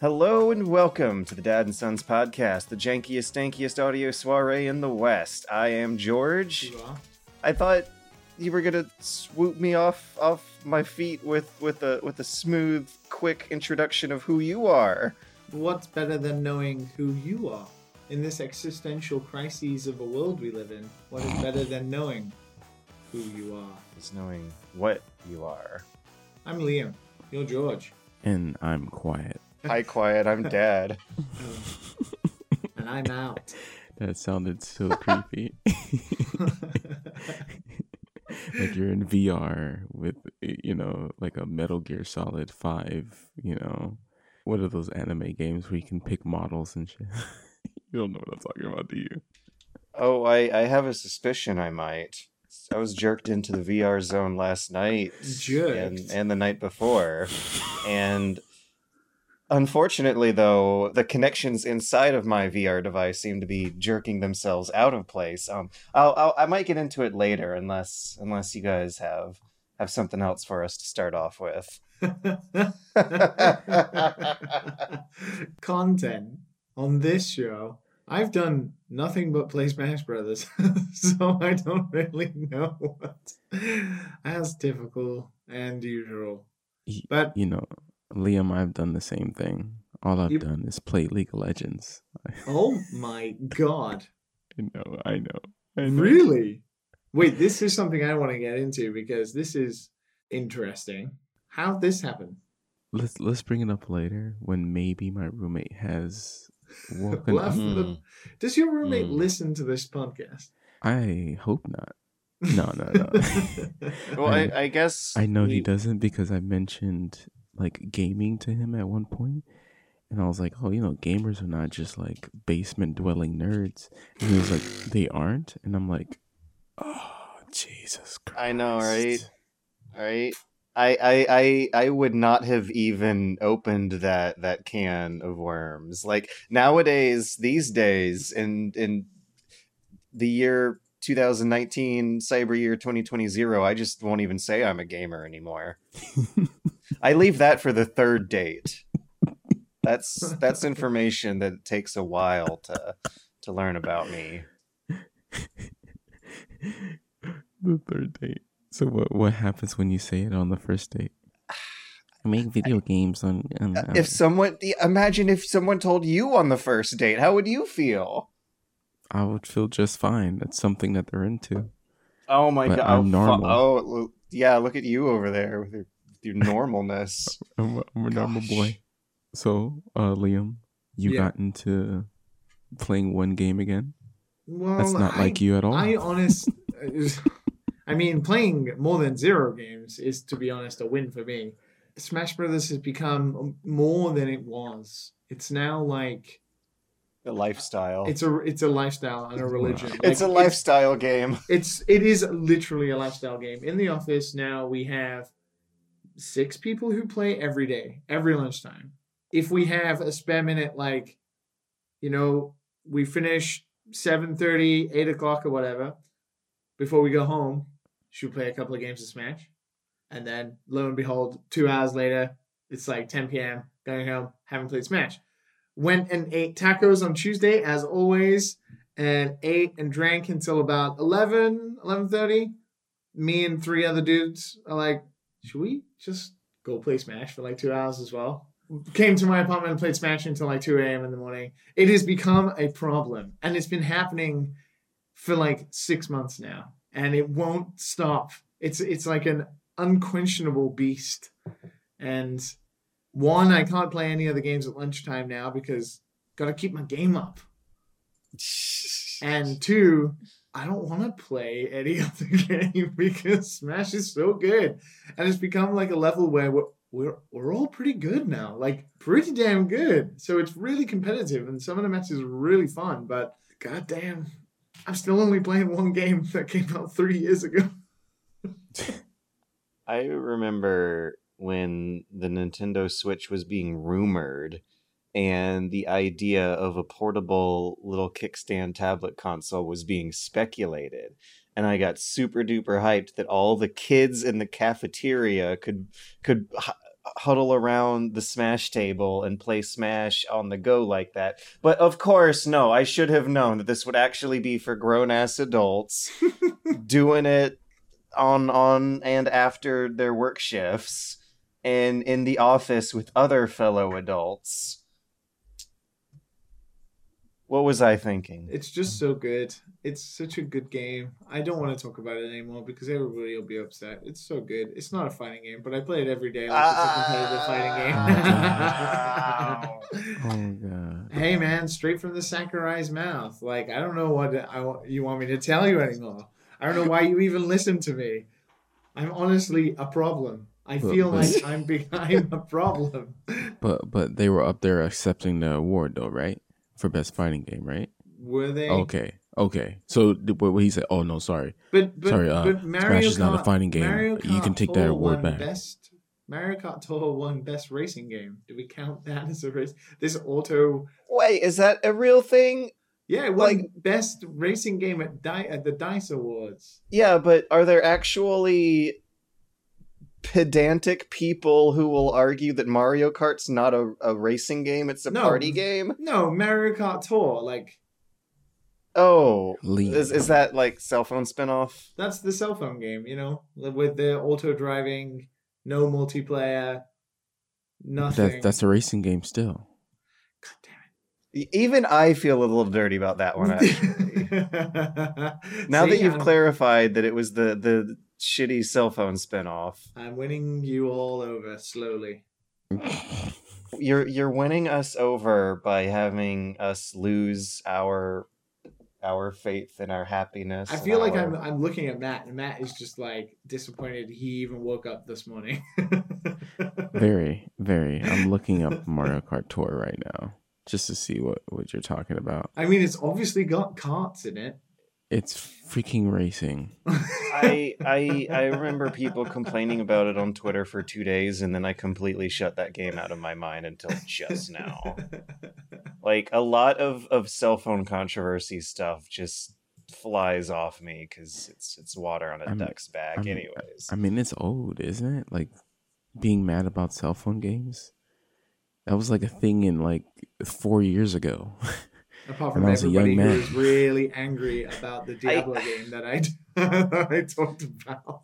Hello and welcome to the Dad and Sons podcast, the jankiest, stankiest audio soiree in the West. I am George. I thought you were gonna swoop me off off my feet with with a with a smooth, quick introduction of who you are. What's better than knowing who you are? In this existential crises of a world we live in, what is better than knowing who you are? Is knowing what you are. I'm Liam. You're George. And I'm quiet. Hi, quiet. I'm Dad. and I'm out. That sounded so creepy. like you're in VR with, you know, like a Metal Gear Solid 5, you know. What are those anime games where you can pick models and shit? you don't know what I'm talking about, do you? Oh, I I have a suspicion I might. I was jerked into the VR zone last night Jerked. and and the night before, and unfortunately, though, the connections inside of my VR device seem to be jerking themselves out of place. Um, I'll, I'll I might get into it later, unless unless you guys have have something else for us to start off with. Content on this show. I've done nothing but play Smash Brothers, so I don't really know what. As typical and usual. But You know, Liam, I've done the same thing. All I've You- done is play League of Legends. Oh my god. know, I know. I know. Really? Wait, this is something I want to get into because this is interesting. How'd this happen? Let's let's bring it up later when maybe my roommate has woken Left up. the- Mm. Does your roommate Mm. listen to this podcast? I hope not. No, no, no. Well, I, I guess I know he we- doesn't because I mentioned like gaming to him at one point, and I was like, "Oh, you know, gamers are not just like basement dwelling nerds." And he was like, "They aren't," and I'm like, "Oh, Jesus Christ!" I know, right? right? I, I I I would not have even opened that that can of worms. Like nowadays, these days, in in the year 2019, cyber year 2020, I just won't even say I'm a gamer anymore. I leave that for the third date. That's that's information that takes a while to to learn about me. the third date. So what what happens when you say it on the first date? I make video games on. on Uh, If someone imagine if someone told you on the first date, how would you feel? I would feel just fine. That's something that they're into. Oh my But god! I'm oh, fu- normal. Oh yeah, look at you over there with your, your normalness. I'm a, I'm a normal boy. So, uh, Liam, you Yeah. got into playing one game again. well, That's not I, like you at all. I honest, I mean, playing more than zero games is, to be honest, a win for me. Smash Brothers has become more than it was. It's now like a lifestyle. it's a it's a lifestyle and a religion. Wow. It's a lifestyle game. It's it is literally a lifestyle game. In the office now we have six people who play every day, every lunchtime. If we have a spare minute, like, you know, we finish 7.30, 8 o'clock or whatever, before we go home, should play a couple of games of Smash? And then lo and behold, two hours later, it's like 10 p.m. going home, haven't played Smash. Went and ate tacos on Tuesday, as always and ate and drank until about 11 11.30 me and three other dudes are like should we just go play smash for like two hours as well? Came to my apartment and played smash until like 2 a.m in the morning. It has become a problem and it's been happening for like six months now and it won't stop. It's it's like an unquenchable beast. And one i can't play any other games at lunchtime now because gotta keep my game up. And two, I don't want to play any other game because Smash is so good, and it's become like a level where we're we're, we're all pretty good now, like pretty damn good. So it's really competitive, and some of the matches are really fun. But goddamn, I'm still only playing one game that came out three years ago. I remember when the Nintendo Switch was being rumored and the idea of a portable little kickstand tablet console was being speculated. And I got super duper hyped that all the kids in the cafeteria could could h- huddle around the Smash table and play Smash on the go like that. But of course, no, I should have known that this would actually be for grown ass adults doing it on on and after their work shifts and in the office with other fellow adults. What was I thinking? It's just so good. It's such a good game. I don't want to talk about it anymore because everybody will be upset. It's so good. It's not a fighting game, but I play it every day like it's a competitive fighting game. Ah. Oh my god. hey man, straight from the Sakurai's mouth. Like I don't know what I wa- you want me to tell you anymore. I don't know why you even listen to me. I'm honestly a problem. I But- feel but- like I'm be- I'm a problem. But but they were up there accepting the award though, right? For best fighting game, right? Were they? Okay. Okay. So what what he said? Oh no, sorry. But but, Sorry, uh, but Mario Smash is not a fighting game. You can take that award back. Best Mario Kart Tour won best racing game. Do we count that as a race? This auto, Wait, is that a real thing? yeah, it won Like- best racing game at Di- at the Dice Awards. Yeah, but are there actually pedantic people who will argue that Mario Kart's not a, a racing game, it's a No. party game? No, Mario Kart Tour, like Oh, League. is, is that like cell phone spinoff? that's the cell phone game, you know, with the auto driving, no multiplayer, nothing. That, that's a racing game still. God damn Even I feel a little dirty about that one. Actually. it. now that you've I'm- clarified that it was the the shitty cell phone spinoff, I'm winning you all over slowly. you're you're winning us over by having us lose our our faith and our happiness. I feel like our- I'm I'm looking at Matt, and Matt is just like disappointed he even woke up this morning. very, very. I'm looking up Mario Kart Tour right now just to see what what you're talking about. I mean, it's obviously got carts in it. It's freaking racing. I I I remember people complaining about it on Twitter for two days, and then I completely shut that game out of my mind until just now. Like a lot of of cell phone controversy stuff just flies off me because it's it's water on a I'm- duck's back. I'm- Anyways, I mean, it's old, isn't it? Like being mad about cell phone games. That was like a thing in like four years ago. Apart from I was a young everybody who was really angry about the Diablo game that I I talked about.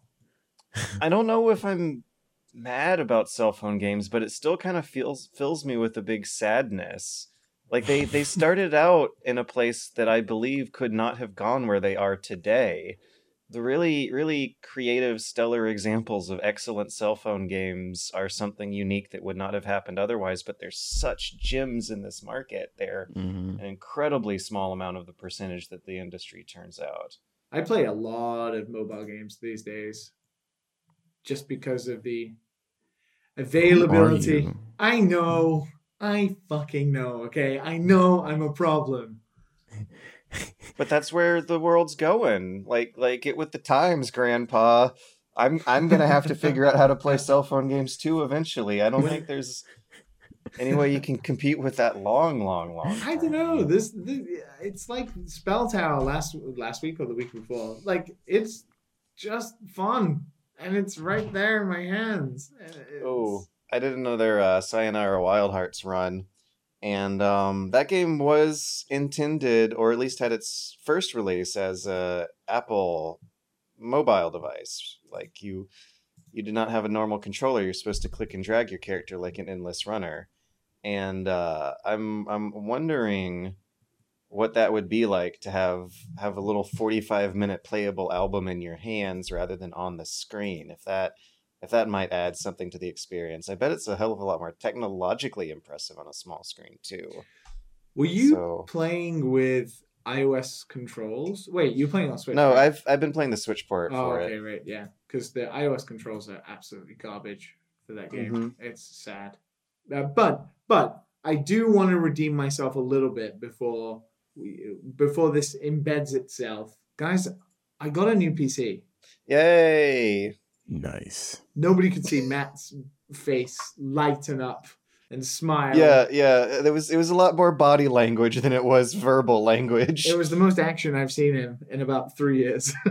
I don't know if I'm mad about cell phone games, but it still kind of feels fills me with a big sadness. Like they they started out in a place that I believe could not have gone where they are today. The really really creative stellar examples of excellent cell phone games are something unique that would not have happened otherwise, but there's such gems in this market. They're hmm an incredibly small amount of the percentage that the industry turns out. I play a lot of mobile games these days, just because of the availability. I know. I fucking know. Okay, I know I'm a problem. But that's where the world's going. Like like get with the times, grandpa. I'm I'm going to have to figure out how to play cell phone games too eventually. I don't think there's any way you can compete with that long long long. I don't know. This, this it's like Spell Tower last last week or the week before. Like it's just fun, and it's right there in my hands. Oh, I did another uh, Sayonara Wild Hearts run, and um, that game was intended, or at least had its first release as a Apple mobile device. Like you, you did not have a normal controller. You're supposed to click and drag your character like an endless runner, and uh, I'm I'm wondering what that would be like to have have a little 45 minute playable album in your hands rather than on the screen if that if that might add something to the experience. I bet it's a hell of a lot more technologically impressive on a small screen too. Were you So- playing with iOS controls? Wait, you're playing on Switch? No, right? I've I've been playing the Switch port for it. Oh, for okay, it. right, yeah. Because the iOS controls are absolutely garbage for that game. Mhm. It's sad. Uh, but but I do want to redeem myself a little bit before we before this embeds itself, guys. I got a new PC. Yay! Nice. Nobody could see Matt's face lighten up and smile. Yeah, yeah. There was it was a lot more body language than it was verbal language. It was the most action I've seen him in about three years.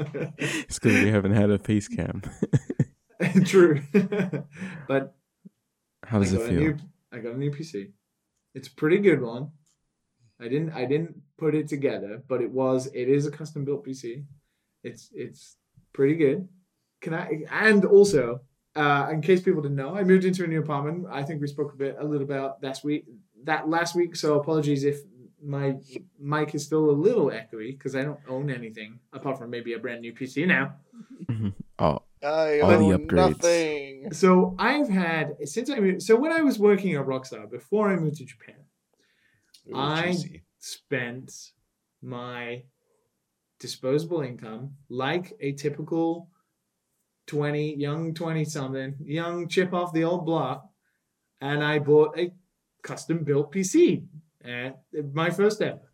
It's because we haven't had a face cam. True. but How does it feel? new I got a new PC. It's a pretty good one. I didn't I didn't put it together, but it was it is a custom built PC. It's it's pretty good. Can I and also uh, in case people didn't know, I moved into a new apartment. I think we spoke a bit a little about last week that last week. So apologies if my mic is still a little echoey because I don't own anything apart from maybe a brand new PC now. Oh, I All the upgrades. nothing. So I've had since I moved. So when I was working at Rockstar before I moved to Japan, Ooh, I- juicy. spent my disposable income like a typical 20 young 20 something young chip off the old block and i bought a custom built pc at my first ever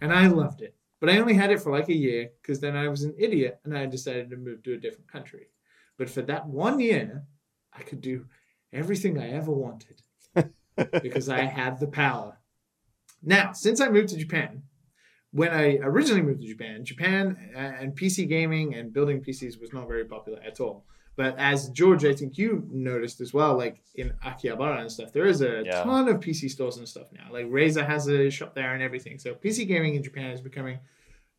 and i loved it but i only had it for like a year because then i was an idiot and i decided to move to a different country but for that one year i could do everything i ever wanted because I had the power. Now, since I moved to Japan, when I originally moved to Japan, Japan and PC gaming and building PCs was not very popular at all. But as George, I think you noticed as well, like in Akihabara and stuff, there is a Yeah. ton of PC stores and stuff now. Like Razer has a shop there and everything. So PC gaming in Japan is becoming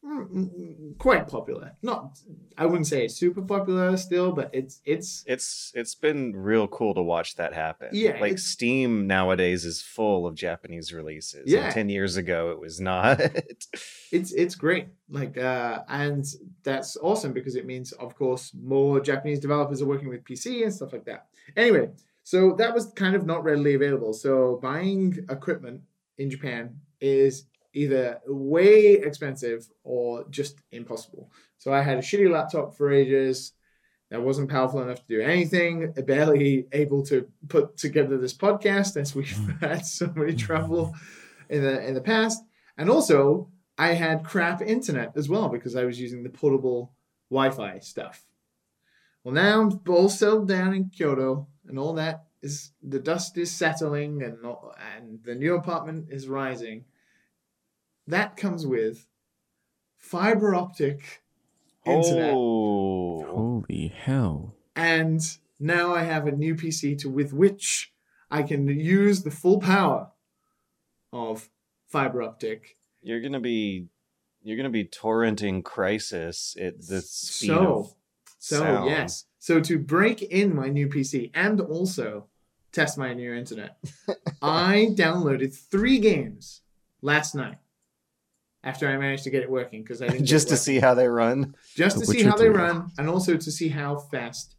Mm, mm, mm, quite popular. Not, I wouldn't say it's super popular still, but it's it's It's it's been real cool to watch that happen. Yeah, like Steam nowadays is full of Japanese releases. Yeah. and ten years ago it was not. it's it's great like uh and that's awesome because it means of course more japanese developers are working with pc and stuff like that anyway so that was kind of not readily available so buying equipment in japan is either way expensive or just impossible so i had a shitty laptop for ages that wasn't powerful enough to do anything barely able to put together this podcast as we've mm. had so many mm. trouble in the in the past and also I had crap internet as well because I was using the portable Wi-Fi stuff. Well, now I'm all settled down in Kyoto, and all that is the dust is settling, and all, and the new apartment is rising. That comes with fiber optic internet, oh, holy hell! and now I have a new PC to with which I can use the full power of fiber optic. You're gonna be you're gonna be torrenting Crysis at the speed So- of So sound. yes, so to break in my new PC and also test my new internet, I downloaded three games last night after I managed to get it working because I didn't just to working. see how they run. just to see how they run and also to see how fast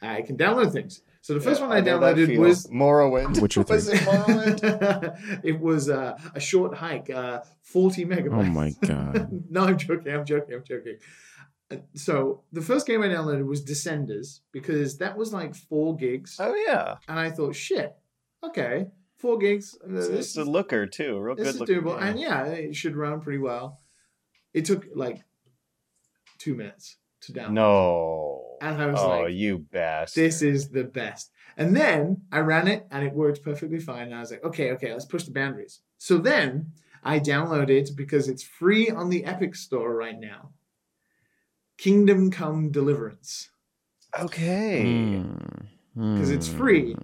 I can download things. So the first Yeah, one I, know that downloaded was Morrowind. Witcher was it Morrowind? it was uh, a short hike, uh, 40 megabytes. Oh my god! no, I'm joking. I'm joking. I'm joking. Uh, So the first game I downloaded was Descenders because that was like four gigs, oh yeah, and I thought, shit, okay, four gigs. uh, it's, this it's a looker too, real this good is looking doable, game. and yeah, it should run pretty well. It took like two minutes to download, No. and I was oh, like, you bastard. this is the best. And then I ran it and it worked perfectly fine. And I was like, okay, okay, let's push the boundaries. So then I downloaded because it's free on the Epic Store right now. Kingdom Come Deliverance. okay. Because it's free.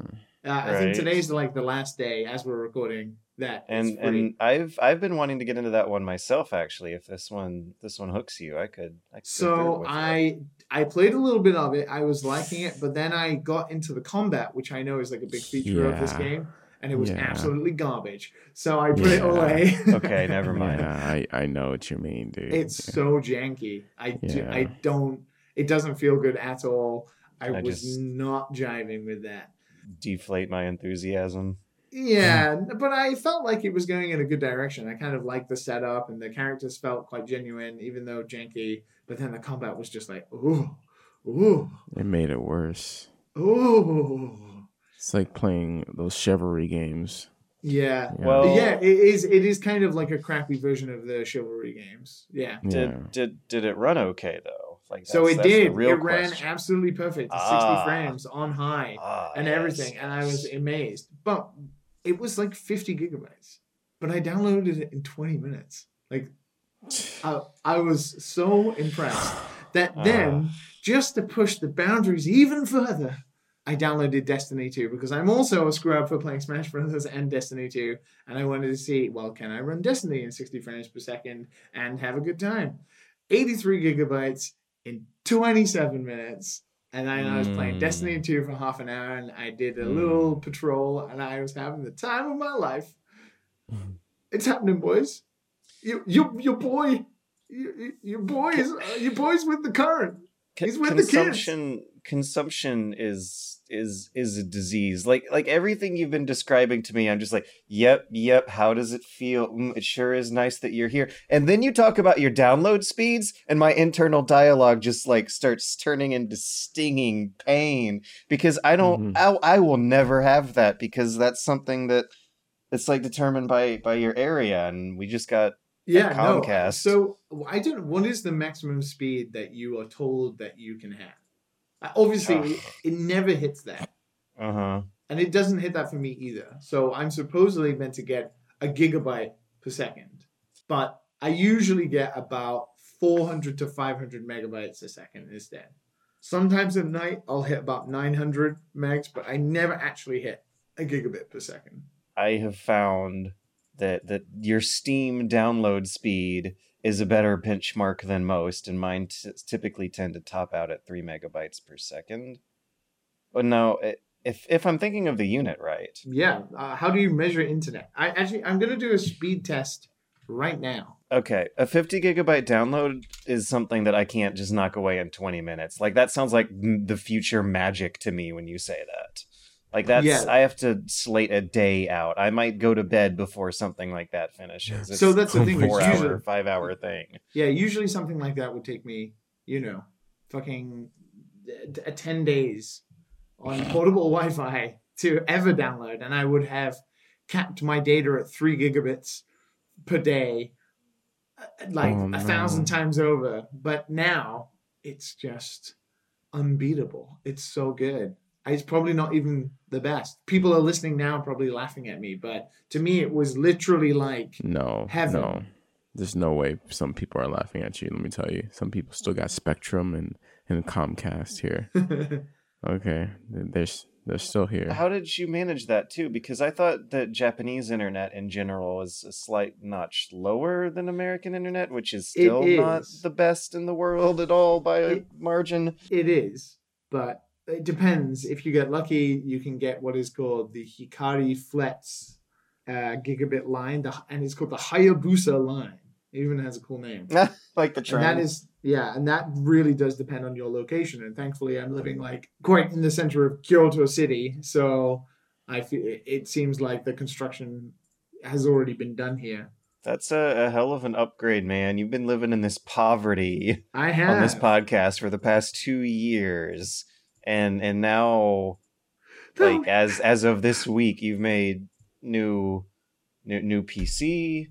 Uh, I think today's like the last day as we're recording that And and I've I've been wanting to get into that one myself. Actually, if this one this one hooks you, I could. I could go through it so with you. I I played a little bit of it. I was liking it, but then I got into the combat, which I know is like a big feature of this game, and it was Yeah. absolutely garbage. So I put it away. Okay, never mind. Yeah, I I know what you mean, dude. it's so janky. I do, I don't. It doesn't feel good at all. I, I was just- not jiving with that. Deflate my enthusiasm. Yeah, but I felt like it was going in a good direction. I kind of liked the setup, and the characters felt quite genuine, even though janky. But then the combat was just like, ooh, ooh, It made it worse. ooh. It's like playing those chivalry games. Yeah, Yeah. Well, yeah. It is. It is kind of like a crappy version of the chivalry games. Yeah. yeah. Did did did it run okay though? Like So it did. It ran question. absolutely perfect, Ah. 60 frames on high. Ah, and yes, everything, and I was amazed. But it was like 50 gigabytes. But I downloaded it in 20 minutes. Like I, I was so impressed that then Ah. just to push the boundaries even further, I downloaded Destiny 2 because I'm also a screw up for playing Smash Bros. and Destiny 2, and I wanted to see, well, can I run Destiny in 60 frames per second and have a good time? 83 gigabytes in 27 minutes. And then I was playing Mm. Destiny 2 for half an hour, and I did a Mm. little patrol, and I was having the time of my life. It's happening, boys. You, you, your boy, you, your boys, your boys with the current. He's with the kids. Consumption is is is a disease like like everything you've been describing to me i'm just like yep yep how does it feel mm, it sure is nice that you're here and then you talk about your download speeds and my internal dialogue just like starts turning into stinging pain because i don't I, I will never have that because that's something that it's like determined by by your area and we just got Yeah, no. Comcast. So I don't. What is the maximum speed that you are told that you can have? Uh, Obviously, it, never hits that, uh-huh and it doesn't hit that for me either. So I'm supposedly meant to get a gigabyte per second, but I usually get about 400 to 500 megabytes a second instead. Sometimes at night I'll hit about 900 megs, but I never actually hit a gigabit per second. I have found that that your Steam download speed is a better benchmark than most, and mine t- typically tend to top out at three megabytes per second. But no, it, if if I'm thinking of the unit right, Yeah. Uh, how do you measure internet? I actually I'm gonna do a speed test right now. okay, a 50 gigabyte download is something that I can't just knock away in 20 minutes. Like that sounds like m- the future magic to me when you say that. Like that's Yeah. I have to slate a day out. I might go to bed before something like that finishes. It's So that's the thing. four usually, hour, five hour thing. yeah, usually something like that would take me, you know, fucking uh, ten days on portable Wi-Fi to ever download, and I would have capped my data at three gigabits per day, uh, like Oh, a thousand times over. But now it's just unbeatable. It's so good. It's probably not even the best. People are listening now, probably laughing at me, but to me, it was literally like No, Heaven. no. There's no way some people are laughing at you. Let me tell you, some people still got Spectrum and and Comcast here. Okay, they're they're still here. How did you manage that too? Because I thought that Japanese internet in general is a slight notch lower than American internet, which is It still not the best in the world at all by a margin. It is, but it depends. If you get lucky, you can get what is called the Hikari Flex uh, gigabit line, the, and it's called the Hayabusa line. It even has a cool name. like the And train. that is, yeah, and that really does depend on your location. And thankfully, I'm living like quite in the center of Kyoto City, so I feel it seems like the construction has already been done here. That's a, a hell of an upgrade, man. You've been living in this poverty I have on this podcast for the past two years, and and now, like as as of this week, you've made new new new PC,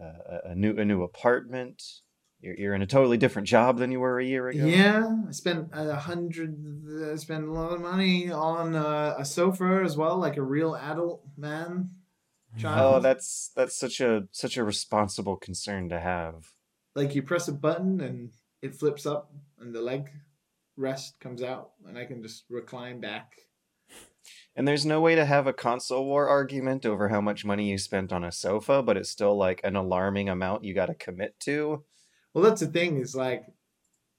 uh, a- a new a new apartment. You're you're in a totally different job than you were a year ago. Yeah, I spent a hundred. I spent a lot of money on uh, a sofa as well, like a real adult man. child. Oh, that's that's such a such a responsible concern to have. Like you press a button and it flips up, and the leg rest comes out, and I can just recline back. And there's no way to have a console war argument over how much money you spent on a sofa, but it's still like an alarming amount you got to commit to. Well, that's the thing. Is like,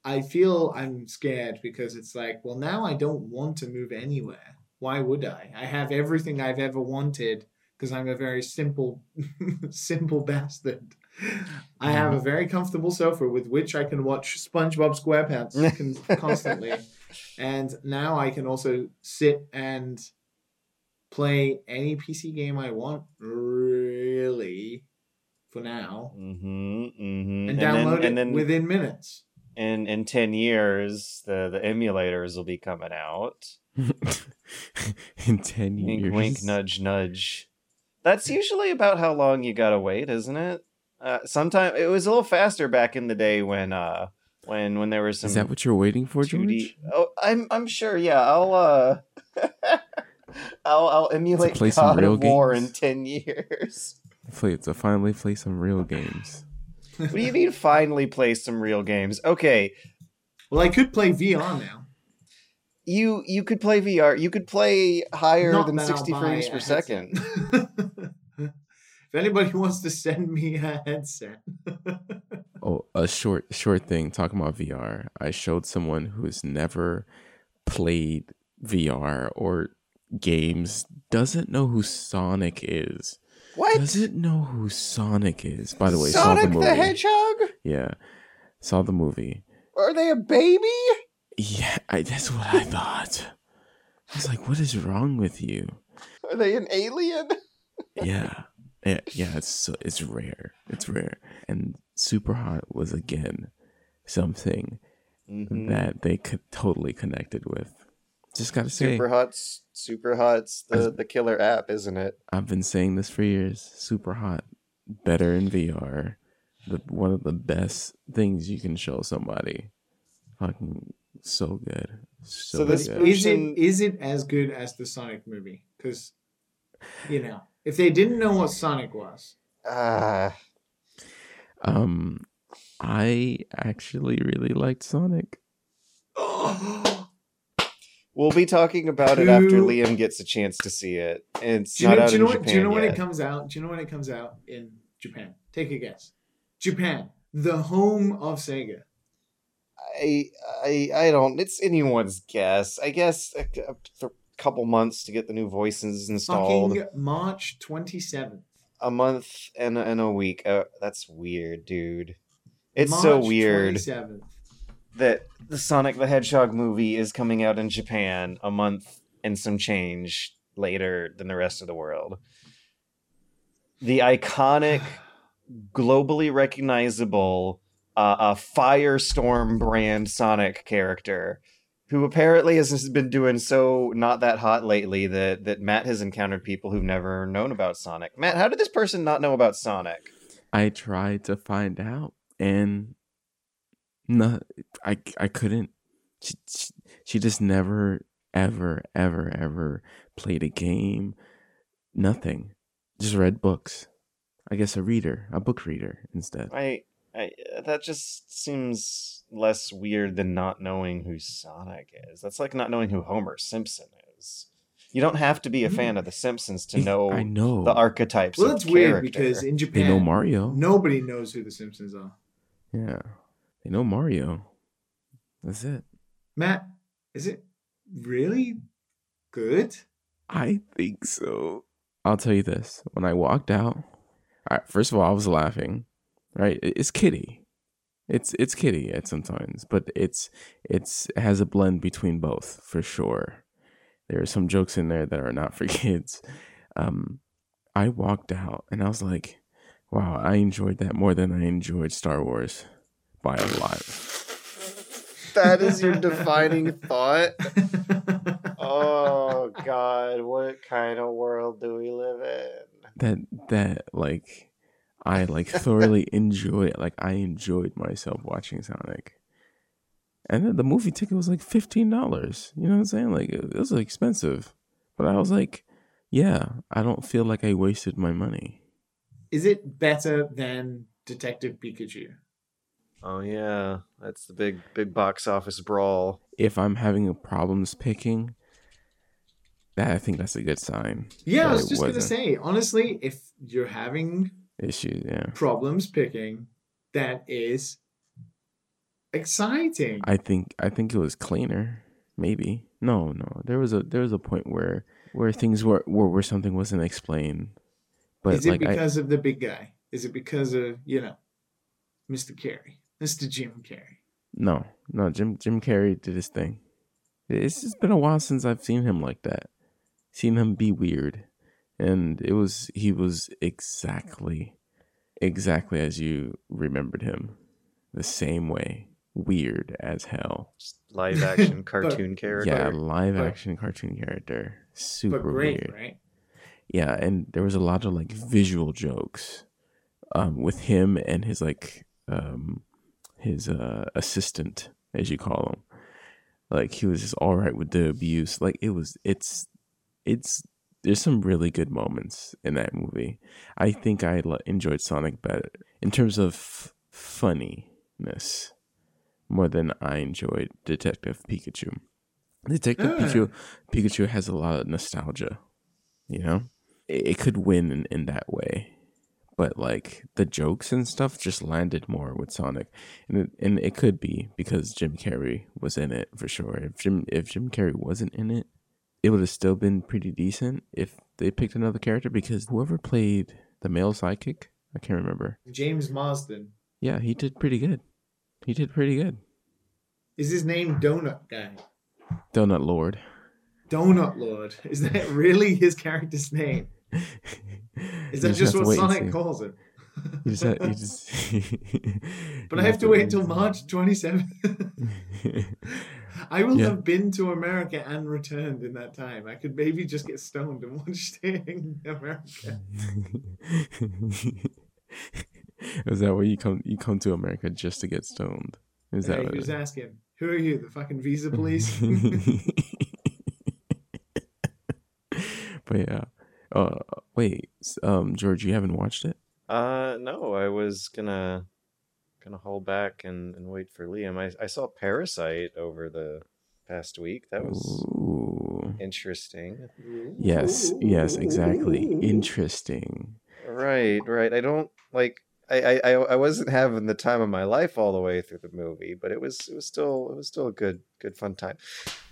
I feel I'm scared because it's like, well, now I don't want to move anywhere. Why would I? I have everything I've ever wanted because I'm a very simple, simple bastard. I have a very comfortable sofa with which I can watch SpongeBob SquarePants con- constantly, and now I can also sit and play any PC game I want. Really, for now, Mm-hmm. Mm-hmm. and, download then, and it then within minutes. in in ten years, the the emulators will be coming out. In ten Wink, years, wink, nudge, nudge. That's usually about how long you gotta wait, isn't it? Uh, sometime it was a little faster back in the day when uh when when there was some Is that what you're waiting for, 2D. George? Oh, I'm I'm sure. Yeah, I'll uh, I'll I'll emulate play some real of War in ten years. Play to finally play some real games. What do you mean? Finally, play some real games? Okay, Well, I could play VR now. You you could play VR. You could play higher Not than 60 frames per second. anybody wants to send me a headset, Oh, a short short thing talking about VR. I showed someone who has never played VR or games, doesn't know who Sonic is. What? Doesn't know who Sonic is. By the way, Sonic the the, movie. Hedgehog? Yeah, saw the movie. Are they a baby? Yeah, I, that's what I thought. I was like, "What is wrong with you?" Are they an alien? Yeah, yeah, yeah. It's so, it's rare. It's rare. And Super Hot was again something Mhm. that they could totally connected with. Just gotta say, Super Hot's Super Hot's the, the killer app, isn't it? I've been saying this for years. Super Hot, better in VR. The one of the best things you can show somebody. Fucking so good. So, So this good. is it person- is it as good as the Sonic movie? Because you know, if they didn't know what Sonic was, Ah, Um, I actually really liked Sonic. we'll be talking about it after Liam gets a chance to see it. It's do you not know? out Do you know, in what, Japan do you know when it comes out? Do you know when it comes out in Japan? Take a guess. Japan, the home of Sega. I, I, I don't. It's anyone's guess. I guess a, a th- couple months to get the new voices installed. Fucking March twenty seventh. A month and a, and a week. Uh, that's weird, dude. It's so weird Seventh. that the Sonic the Hedgehog movie is coming out in Japan a month and some change later than the rest of the world. The iconic, globally recognizable, uh, uh, Firestorm brand Sonic character, who apparently has been doing so not that hot lately that that Matt has encountered people who've never known about Sonic. Matt, how did this person not know about Sonic? I tried to find out, and no, I I couldn't. She, she, she just never, ever, ever, ever played a game. Nothing. Just read books. I guess a reader, a book reader instead. I, I uh, that just seems less weird than not knowing who Sonic is. That's like not knowing who Homer Simpson is. You don't have to be a fan of The Simpsons to know I know. the archetypes. Well, of that's weird character. because in Japan, they know Mario. nobody knows who the Simpsons are. Yeah, they know Mario. That's it. Matt, is it really good? I think so. I'll tell you this. When I walked out, all right, first of all, I was laughing. Right? It's kitty. It's it's kitty at sometimes, but it's it's it has a blend between both for sure. There are some jokes in there that are not for kids. Um, I walked out and I was like, "Wow, I enjoyed that more than I enjoyed Star Wars by a lot." that is your defining thought. Oh God, what kind of world do we live in? that that like I like thoroughly enjoy like I enjoyed myself watching Sonic. And then the movie ticket was like fifteen dollars. You know what I'm saying? Like it was expensive. But I was like, yeah, I don't feel like I wasted my money. is it better than Detective Pikachu? Oh yeah, that's the big big box office brawl. If I'm having a problems picking, that I think that's a good sign. Yeah, I that was it just gonna say, honestly, if you're having issues, yeah. problems picking, that is exciting. I think I think it was cleaner. Maybe no, no. There was a there was a point where where things were where, where something wasn't explained. But is it like I, because of the big guy? Is it because of you know, Mr. Carrey, Mr. Jim Carrey? no no Jim Jim Carrey did his thing. It's just been a while since I've seen him like that. Seen him be weird, and it was he was exactly exactly as you remembered him, the same way, weird as hell. Just live action cartoon character. Yeah, live But- action cartoon character, super But great, weird. right? Yeah, and there was a lot of like visual jokes um, with him and his like um, his uh, assistant, as you call him. Like he was just all right with the abuse. Like it was, it's, it's. There's some really good moments in that movie. I think I l- enjoyed Sonic better in terms of funniness. more than I enjoyed Detective Pikachu. Detective Ah. Pikachu, Pikachu has a lot of nostalgia. You know, it, it could win in, in that way, but like the jokes and stuff just landed more with Sonic, and it, and it could be because Jim Carrey was in it for sure. If Jim if Jim Carrey wasn't in it, it would have still been pretty decent if they picked another character because whoever played the male sidekick, I can't remember. James Marsden. Yeah, he did pretty good. He did pretty good. Is his name Donut Guy? Donut Lord. Donut Lord. Is that really his character's name? Is that just what Sonic calls him? You just, have- you just but I have to wait until March 27th. See. I will Yeah. have been to America and returned in that time. I could maybe just get stoned and watch Staying in America. Is that where you come? You come to America just to get stoned? Is that Hey, what who's it is? asking? Who are you? The fucking visa police? but yeah. Uh, wait. Um, George, you haven't watched it? Uh, no, I was gonna gonna hold back and, and wait for Liam. I I saw Parasite over the past week. That was Ooh. interesting. Yes. Yes. Exactly. Interesting. Right, right. I don't like. I, I, I I wasn't having the time of my life all the way through the movie, but it was it was still it was still a good good fun time.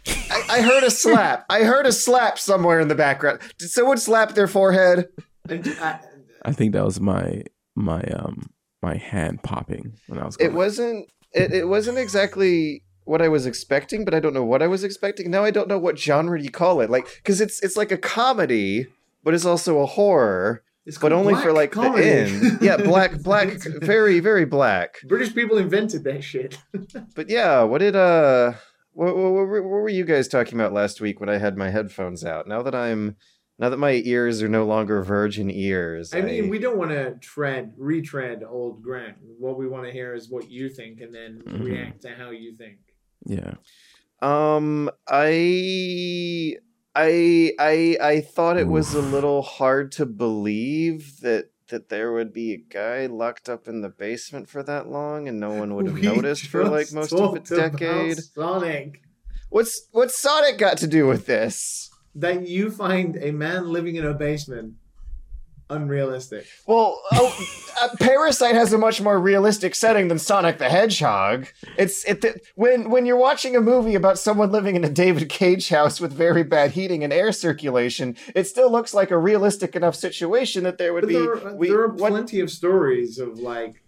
I, I heard a slap. I heard a slap somewhere in the background. Did someone slap their forehead? I, I think that was my my um my hand popping when I was. It wasn't. It, it wasn't exactly what I was expecting, but I don't know what I was expecting. Now I don't know what genre you call it. Like, because it's it's like a comedy, but it's also a horror, it's but called only for like comedy. the end. Yeah, black, black, very, very black. British people invented that shit. But yeah, what did uh, what, what, what, what were you guys talking about last week when I had my headphones out? Now that I'm, now that my ears are no longer virgin ears, I mean, we don't want to tread, retread old ground. What we want to hear is what you think, and then Mhm. react to how you think. Yeah. Um, I, I, I, I thought it was a little hard to believe that that there would be a guy locked up in the basement for that long and no one would have We noticed for like most of a talked about decade. Sonic. What's what's Sonic got to do with this? That you find a man living in a basement unrealistic. Well, oh, uh, Parasite has a much more realistic setting than Sonic the Hedgehog. It's it when when you're watching a movie about someone living in a David Cage house with very bad heating and air circulation, it still looks like a realistic enough situation that there would But be. there, are- we- there are what- plenty of stories of like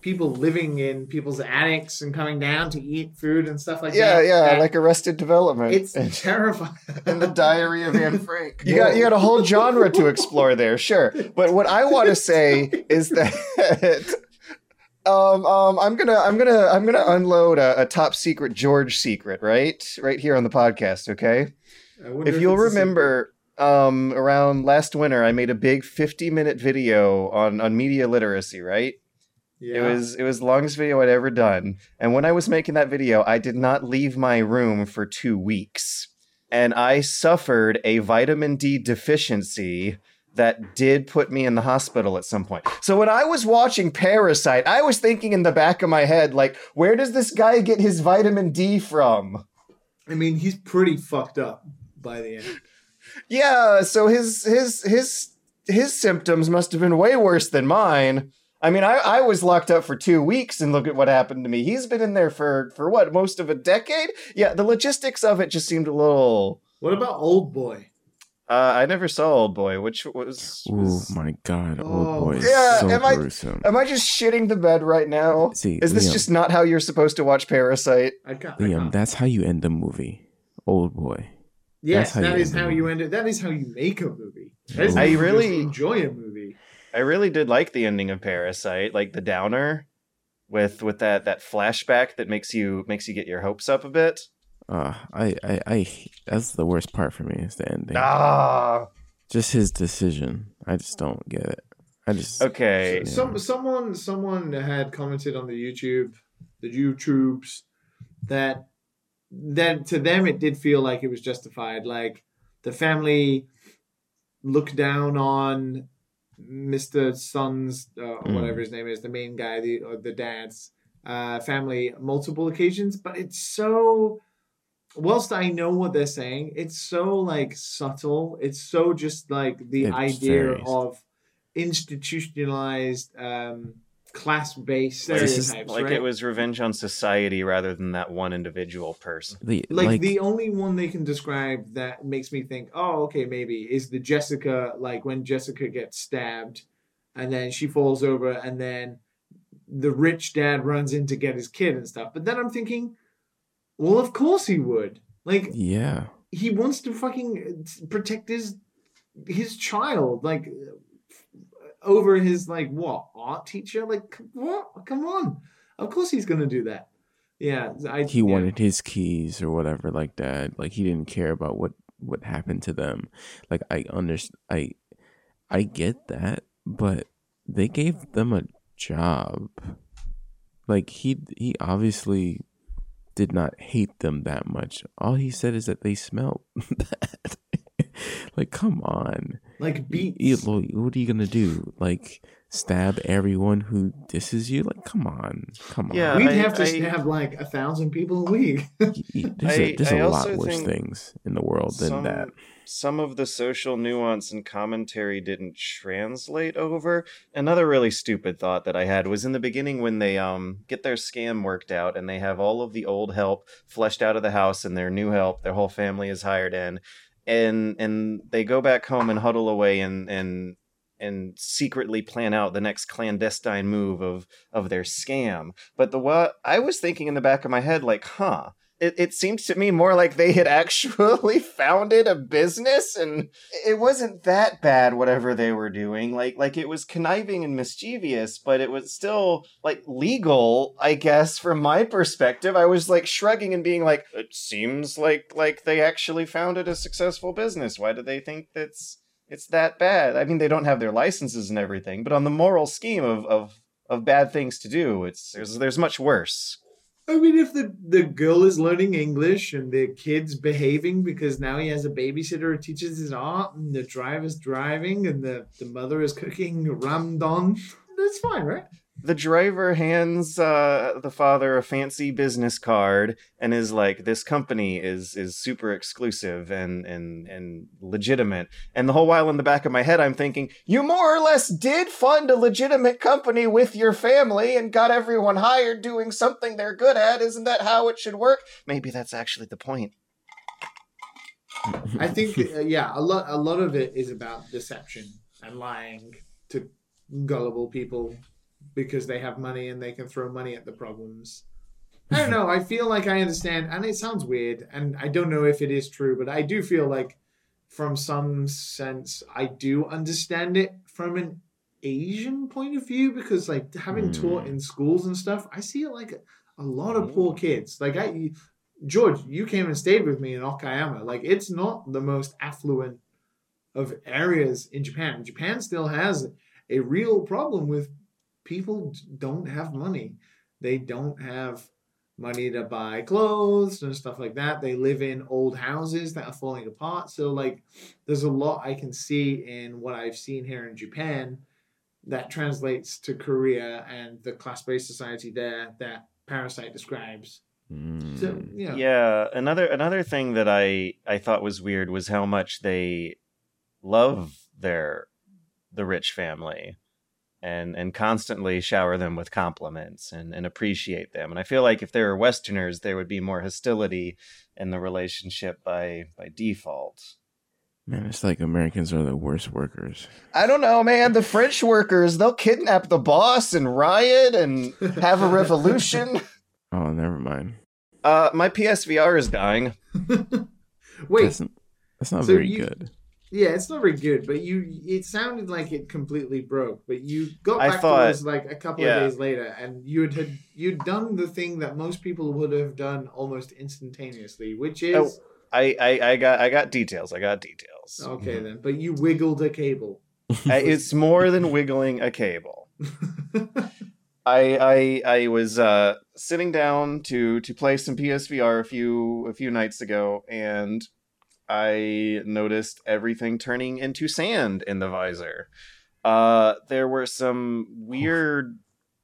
people living in people's attics and coming down to eat food and stuff like yeah, that. yeah, yeah, like Arrested Development. it's and, terrifying. and the Diary of Anne Frank. You got you got a whole genre to explore there, sure. But what I want to say is that um um I'm gonna I'm gonna I'm gonna unload a, a top secret George secret, right? Right here on the podcast, okay? I If you'll it's a secret. remember um around last winter I made a big 50 minute video on on media literacy, right? Yeah. It was it was the longest video I'd ever done. And when I was making that video, I did not leave my room for 2 weeks. And I suffered a vitamin D deficiency that did put me in the hospital at some point. So when I was watching Parasite, I was thinking in the back of my head like, where does this guy get his vitamin D from? I mean, he's pretty fucked up by the end. Yeah, so his his his his symptoms must have been way worse than mine. I mean, I, I was locked up for two weeks, and look at what happened to me. He's been in there for for what most of a decade. Yeah, the logistics of it just seemed a little. What about Old Boy? Uh, I never saw Old Boy, which was. Oh my god, Oh. old boy is Yeah, so am I- gruesome. Am I just shitting the bed right now? See, Is this Liam, just not how you're supposed to watch Parasite? I can't. I Liam? That's how you end the movie. Old boy. yes, that's how that you is end how you end it. That is how you make a movie. That is I how you really- enjoy a movie. I really did like the ending of Parasite, like the downer, with with that that flashback that makes you makes you get your hopes up a bit. Uh, I, I, I, that's the worst part for me is the ending. Ah, Just his decision. I just don't get it. I just okay. Yeah. Some someone someone had commented on the YouTube, the YouTubes, that that to them it did feel like it was justified. Like the family looked down on Mr. Son's uh, Mm. whatever his name is, the main guy, the or the dad's uh, family multiple occasions, but it's so. Whilst I know what they're saying, it's so like subtle. It's so just like the It's idea very- of institutionalized, um, class-based Like- stereotypes. like right? it was revenge on society rather than that one individual person. The, like, the only one they can describe that makes me think, oh, okay, maybe is the Jessica, like when Jessica gets stabbed and then she falls over and then the rich dad runs in to get his kid and stuff. But then I'm thinking, well, of course he would. Like, yeah. he wants to fucking protect his his child, like over his like what art teacher? Like what? Come on, of course he's gonna do that. Yeah, I, he yeah. wanted his keys or whatever like that like he didn't care about what what happened to them like i understand i i get that but they gave them a job like he he obviously did not hate them that much all he said is that they smelled bad like come on like beats. You- you- what are you gonna do like stab everyone who disses you like come on come on Yeah, We'd I- have to I- stab like a thousand people a week. Y- y- there's a I- there's I a lot worse things in the world than some, that. Some of the social nuance and commentary didn't translate over. Another really stupid thought that I had was in the beginning when they um get their scam worked out and they have all of the old help fleshed out of the house and their new help, their whole family is hired in, and and they go back home and huddle away and and and secretly plan out the next clandestine move of of their scam. But the what I was thinking in the back of my head, like, huh, it, it seems to me more like they had actually founded a business and it wasn't that bad whatever they were doing. Like like it was conniving and mischievous but it was still like legal i guess from my perspective. I was like shrugging and being like it seems like like they actually founded a successful business. Why do they think that's it's that bad? I mean they don't have their licenses and everything but on the moral scheme of of of bad things to do it's there's there's much worse I mean, if the the girl is learning English and the kid's behaving because now he has a babysitter who teaches his art, and the driver's driving, and the the mother is cooking ramdon, that's fine, right? The driver hands uh, the father a fancy business card and is like this company is is super exclusive and and and legitimate. And the whole while in the back of my head i'm thinking you more or less did fund a legitimate company with your family and got everyone hired doing something they're good at. Isn't that how it should work? Maybe that's actually the point. I think, uh, yeah, a lot a lot of it is about deception and lying to gullible people because they have money and they can throw money at the problems. I don't know. I feel like I understand, and it sounds weird, and I don't know if it is true, but I do feel like, from some sense, I do understand it from an Asian point of view because, like, having taught Hmm. in schools and stuff, I see it like a, a lot of poor kids. Like, I, George, you came and stayed with me in Okayama. Like, it's not the most affluent of areas in Japan. Japan still has a real problem with people don't have money. They don't have money to buy clothes and stuff like that. They live in old houses that are falling apart. So, like, there's a lot I can see in what I've seen here in Japan that translates to Korea and the class based society there that Parasite describes. Mm. So, you know, yeah another another thing that i i thought was weird was how much they love their the rich family and and constantly shower them with compliments and and appreciate them and i feel like if they were westerners there would be more hostility in the relationship by by default Man, it's like Americans are the worst workers. i don't know man the french workers they'll kidnap the boss and riot and have a revolution Oh, never mind. uh my psvr is dying Wait, that's, that's not so very you- good. Yeah, it's not very good, but you it sounded like it completely broke. But you got I back thought- to us like a couple yeah. of days later and you had, had you'd done the thing that most people would have done almost instantaneously, which is Oh. I, I i got i got details i got details okay then. But you wiggled a cable. It's more than wiggling a cable I I I was uh, sitting down to to play some PSVR a few a few nights ago, and I noticed everything turning into sand in the visor. Uh, there were some weird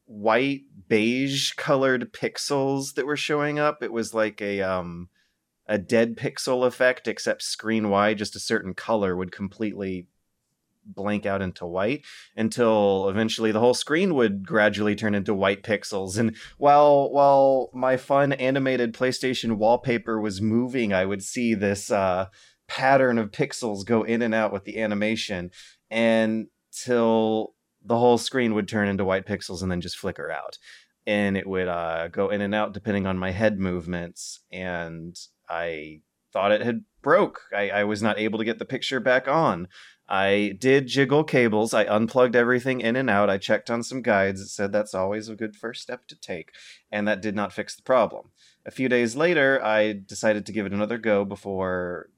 white beige colored pixels that were showing up. It was like a um a dead pixel effect, except screen wide, just a certain color would completely blank out into white until eventually the whole screen would gradually turn into white pixels. And while while my fun animated PlayStation wallpaper was moving I would see this uh pattern of pixels go in and out with the animation and till the whole screen would turn into white pixels and then just flicker out. And it would uh, go in and out depending on my head movements and i thought it had broke. I, I was not able to get the picture back on i did jiggle cables. I unplugged everything in and out. I checked on some guides. It said that's always a good first step to take and that did not fix the problem. A few days later i decided to give it another go before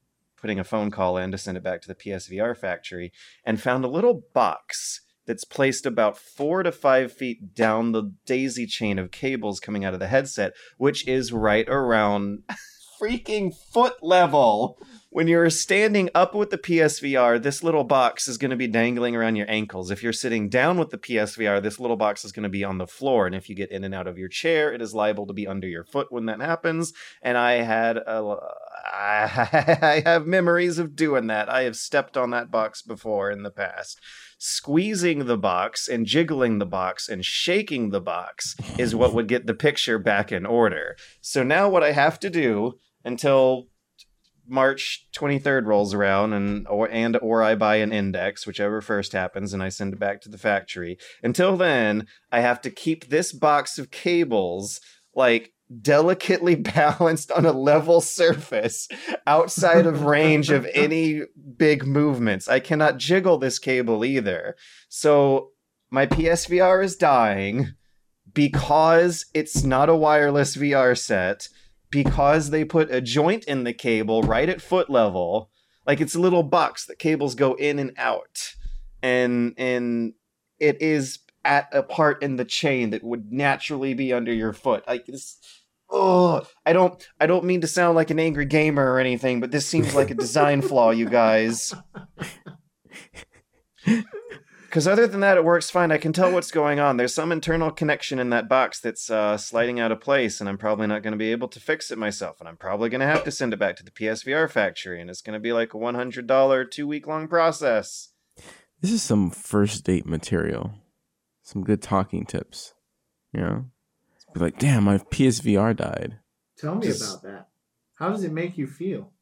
putting a phone call in to send it back to the PSVR factory and found a little box that's placed about four to five feet down the daisy chain of cables coming out of the headset, which is right around freaking foot level. When you're standing up with the PSVR, this little box is going to be dangling around your ankles. If you're sitting down with the PSVR, this little box is going to be on the floor. And if you get in and out of your chair, it is liable to be under your foot when that happens. And I had a, I have memories of doing that. I have stepped on that box before in the past. Squeezing the box and jiggling the box and shaking the box is what would get the picture back in order. So now what I have to do until March 23rd rolls around and or and or I buy an index whichever first happens and I send it back to the factory. Until then, I have to keep this box of cables like delicately balanced on a level surface outside of range of any big movements. I cannot jiggle this cable either. So my PSVR is dying because it's not a wireless VR set because they put a joint in the cable right at foot level like it's a little box that cables go in and out. And and it is at a part in the chain that would naturally be under your foot. Like this oh i don't i don't mean to sound like an angry gamer or anything but this seems like a design flaw you guys because other than that, it works fine. I can tell what's going on. There's some internal connection in that box that's uh, sliding out of place, and I'm probably not going to be able to fix it myself. And I'm probably going to have to send it back to the PSVR factory, and it's going to be like a $100 two week long process. This is some first date material. Some good talking tips. You know? Be like, damn, my PSVR died. Tell me just... about that. How does it make you feel?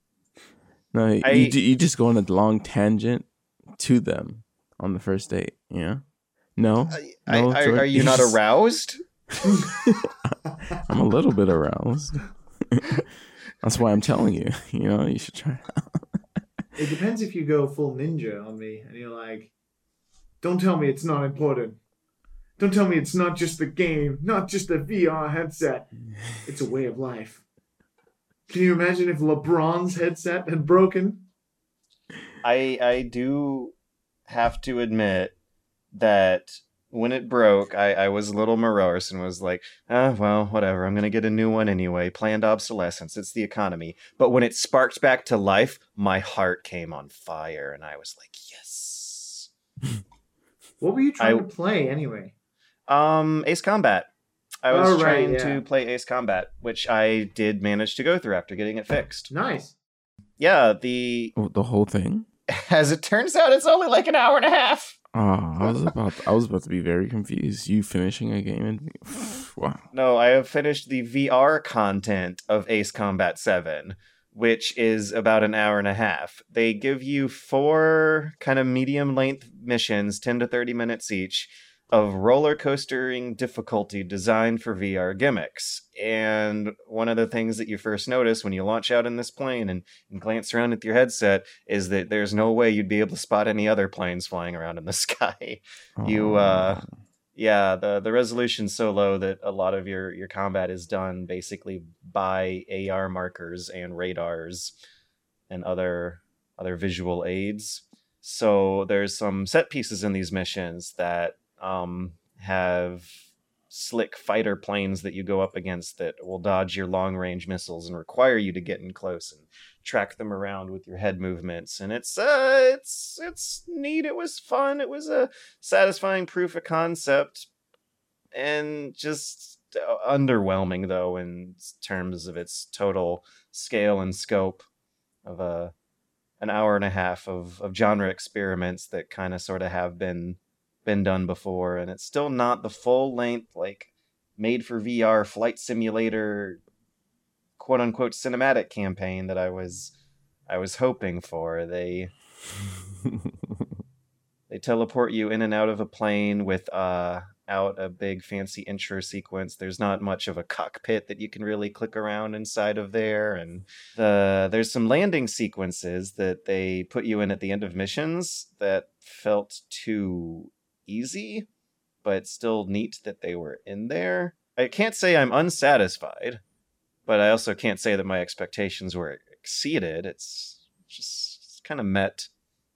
No, I... you, you just go on a long tangent to them on the first date. Yeah. No. I, no I, are you not aroused? I'm a little bit aroused. That's why I'm telling you. You know, you should try. it depends if you go full ninja on me and you're like, "Don't tell me it's not important. Don't tell me it's not just the game, not just the VR headset. It's a way of life." Can you imagine if LeBron's headset had broken? I I do have to admit that when it broke, I, I was a little morose and was like, ah, well, whatever. I'm going to get a new one anyway. Planned obsolescence. It's the economy. But when it sparked back to life, my heart came on fire and I was like, yes. what were you trying I, to play anyway? Um, Ace Combat. I was oh, right, trying yeah. to play Ace Combat, which I did manage to go through after getting it fixed. Nice. Yeah, the oh, the whole thing. As it turns out, it's only like an hour and a half. Oh, I was about to, I was about to be very confused. You finishing a game and wow. No, I have finished the VR content of Ace Combat 7, which is about an hour and a half. They give you four kind of medium length missions, 10 to 30 minutes each of roller coastering difficulty designed for VR gimmicks. And one of the things that you first notice when you launch out in this plane and, and, glance around at your headset is that there's no way you'd be able to spot any other planes flying around in the sky. Oh. You uh yeah, the the resolution's so low that a lot of your your combat is done basically by AR markers and radars and other other visual aids. So there's some set pieces in these missions that um, have slick fighter planes that you go up against that will dodge your long range missiles and require you to get in close and track them around with your head movements. And it's uh it's it's neat. It was fun. It was a satisfying proof of concept and just uh, underwhelming though in terms of its total scale and scope of a an hour and a half of, of genre experiments that kind of sort of have been been done before and it's still not the full length like made for VR flight simulator quote unquote cinematic campaign that I was I was hoping for. They they teleport you in and out of a plane with uh out a big fancy intro sequence. There's not much of a cockpit that you can really click around inside of there and the there's some landing sequences that they put you in at the end of missions that felt too easy, but still neat that they were in there. I can't say I'm unsatisfied, but I also can't say that my expectations were exceeded. It's just kind of met.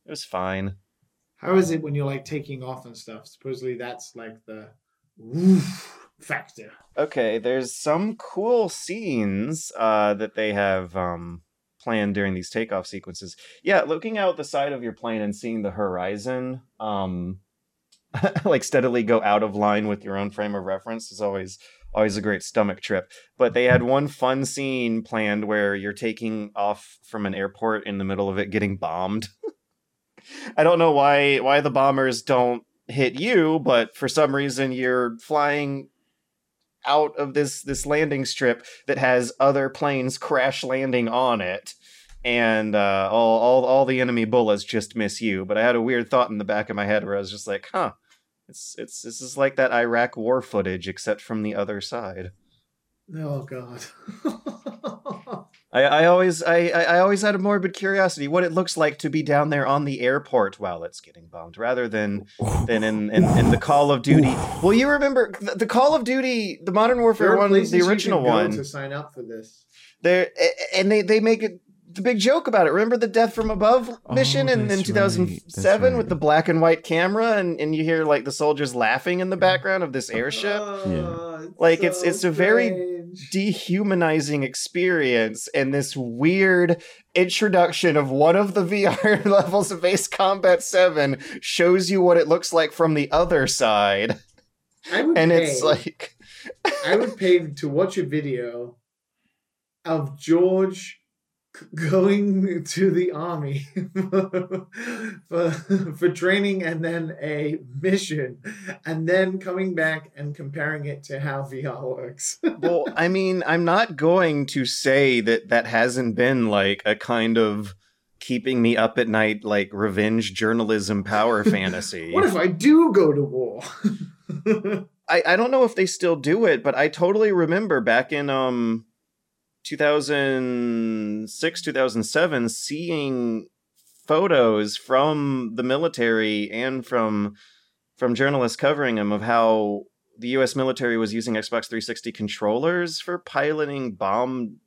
It was fine. How is it when you're like taking off and stuff? Supposedly that's like the woof factor. Okay, there's some cool scenes uh, that they have um, planned during these takeoff sequences. Yeah, looking out the side of your plane and seeing the horizon, um, like steadily go out of line with your own frame of reference is always always a great stomach trip. But they had one fun scene planned where you're taking off from an airport in the middle of it getting bombed. I don't know why why the bombers don't hit you, but for some reason you're flying out of this this landing strip that has other planes crash landing on it and uh, all, all all the enemy bullets just miss you. But I had a weird thought in the back of my head where I was just like, "Huh, it's it's this is like that Iraq war footage, except from the other side." Oh god. I, I always I, I always had a morbid curiosity what it looks like to be down there on the airport while it's getting bombed, rather than than in, in, in the Call of Duty. Well, you remember the, the Call of Duty, the Modern Warfare one, the original one. to sign up for this. There and they they make it the big joke about it. Remember the Death from Above mission Oh, in, in 2007 right, that's with the black and white camera, and, and you hear like the soldiers laughing in the background of this airship. Oh, Like, it's- so it's a very dehumanizing experience and this weird introduction of one of the VR levels of Ace Combat 7 shows you what it looks like from the other side. I would And pay, it's like I would pay to watch a video of George c- going to the army for, for training and then a mission and then coming back and comparing it to how VR works. well, I mean, I'm not going to say that that hasn't been like a kind of keeping me up at night like revenge journalism power fantasy. what if I do go to war? I, I don't know if they still do it, but I totally remember back in um 2006 2007 seeing photos from the military and from from journalists covering them of how the US military was using Xbox 360 controllers for piloting bomb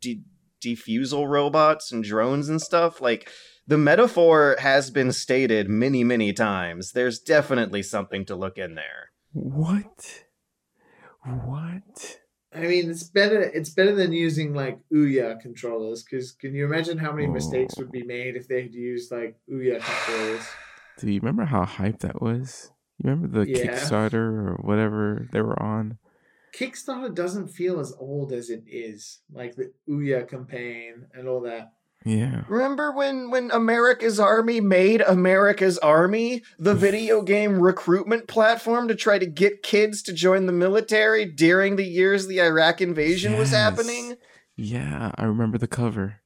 de- defusal robots and drones and stuff like the metaphor has been stated many many times there's definitely something to look in there What? What? I mean, it's better. It's better than using like Ouya controllers. Because can you imagine how many mistakes would be made if they had used like Ouya controllers? Do you remember how hype that was? You remember the Yeah. Kickstarter or whatever they were on? Kickstarter doesn't feel as old as it is, like the Ouya campaign and all that. Yeah. Remember when when America's Army made America's Army the video game recruitment platform to try to get kids to join the military during the years the Iraq invasion was happening? Yeah, I remember the cover.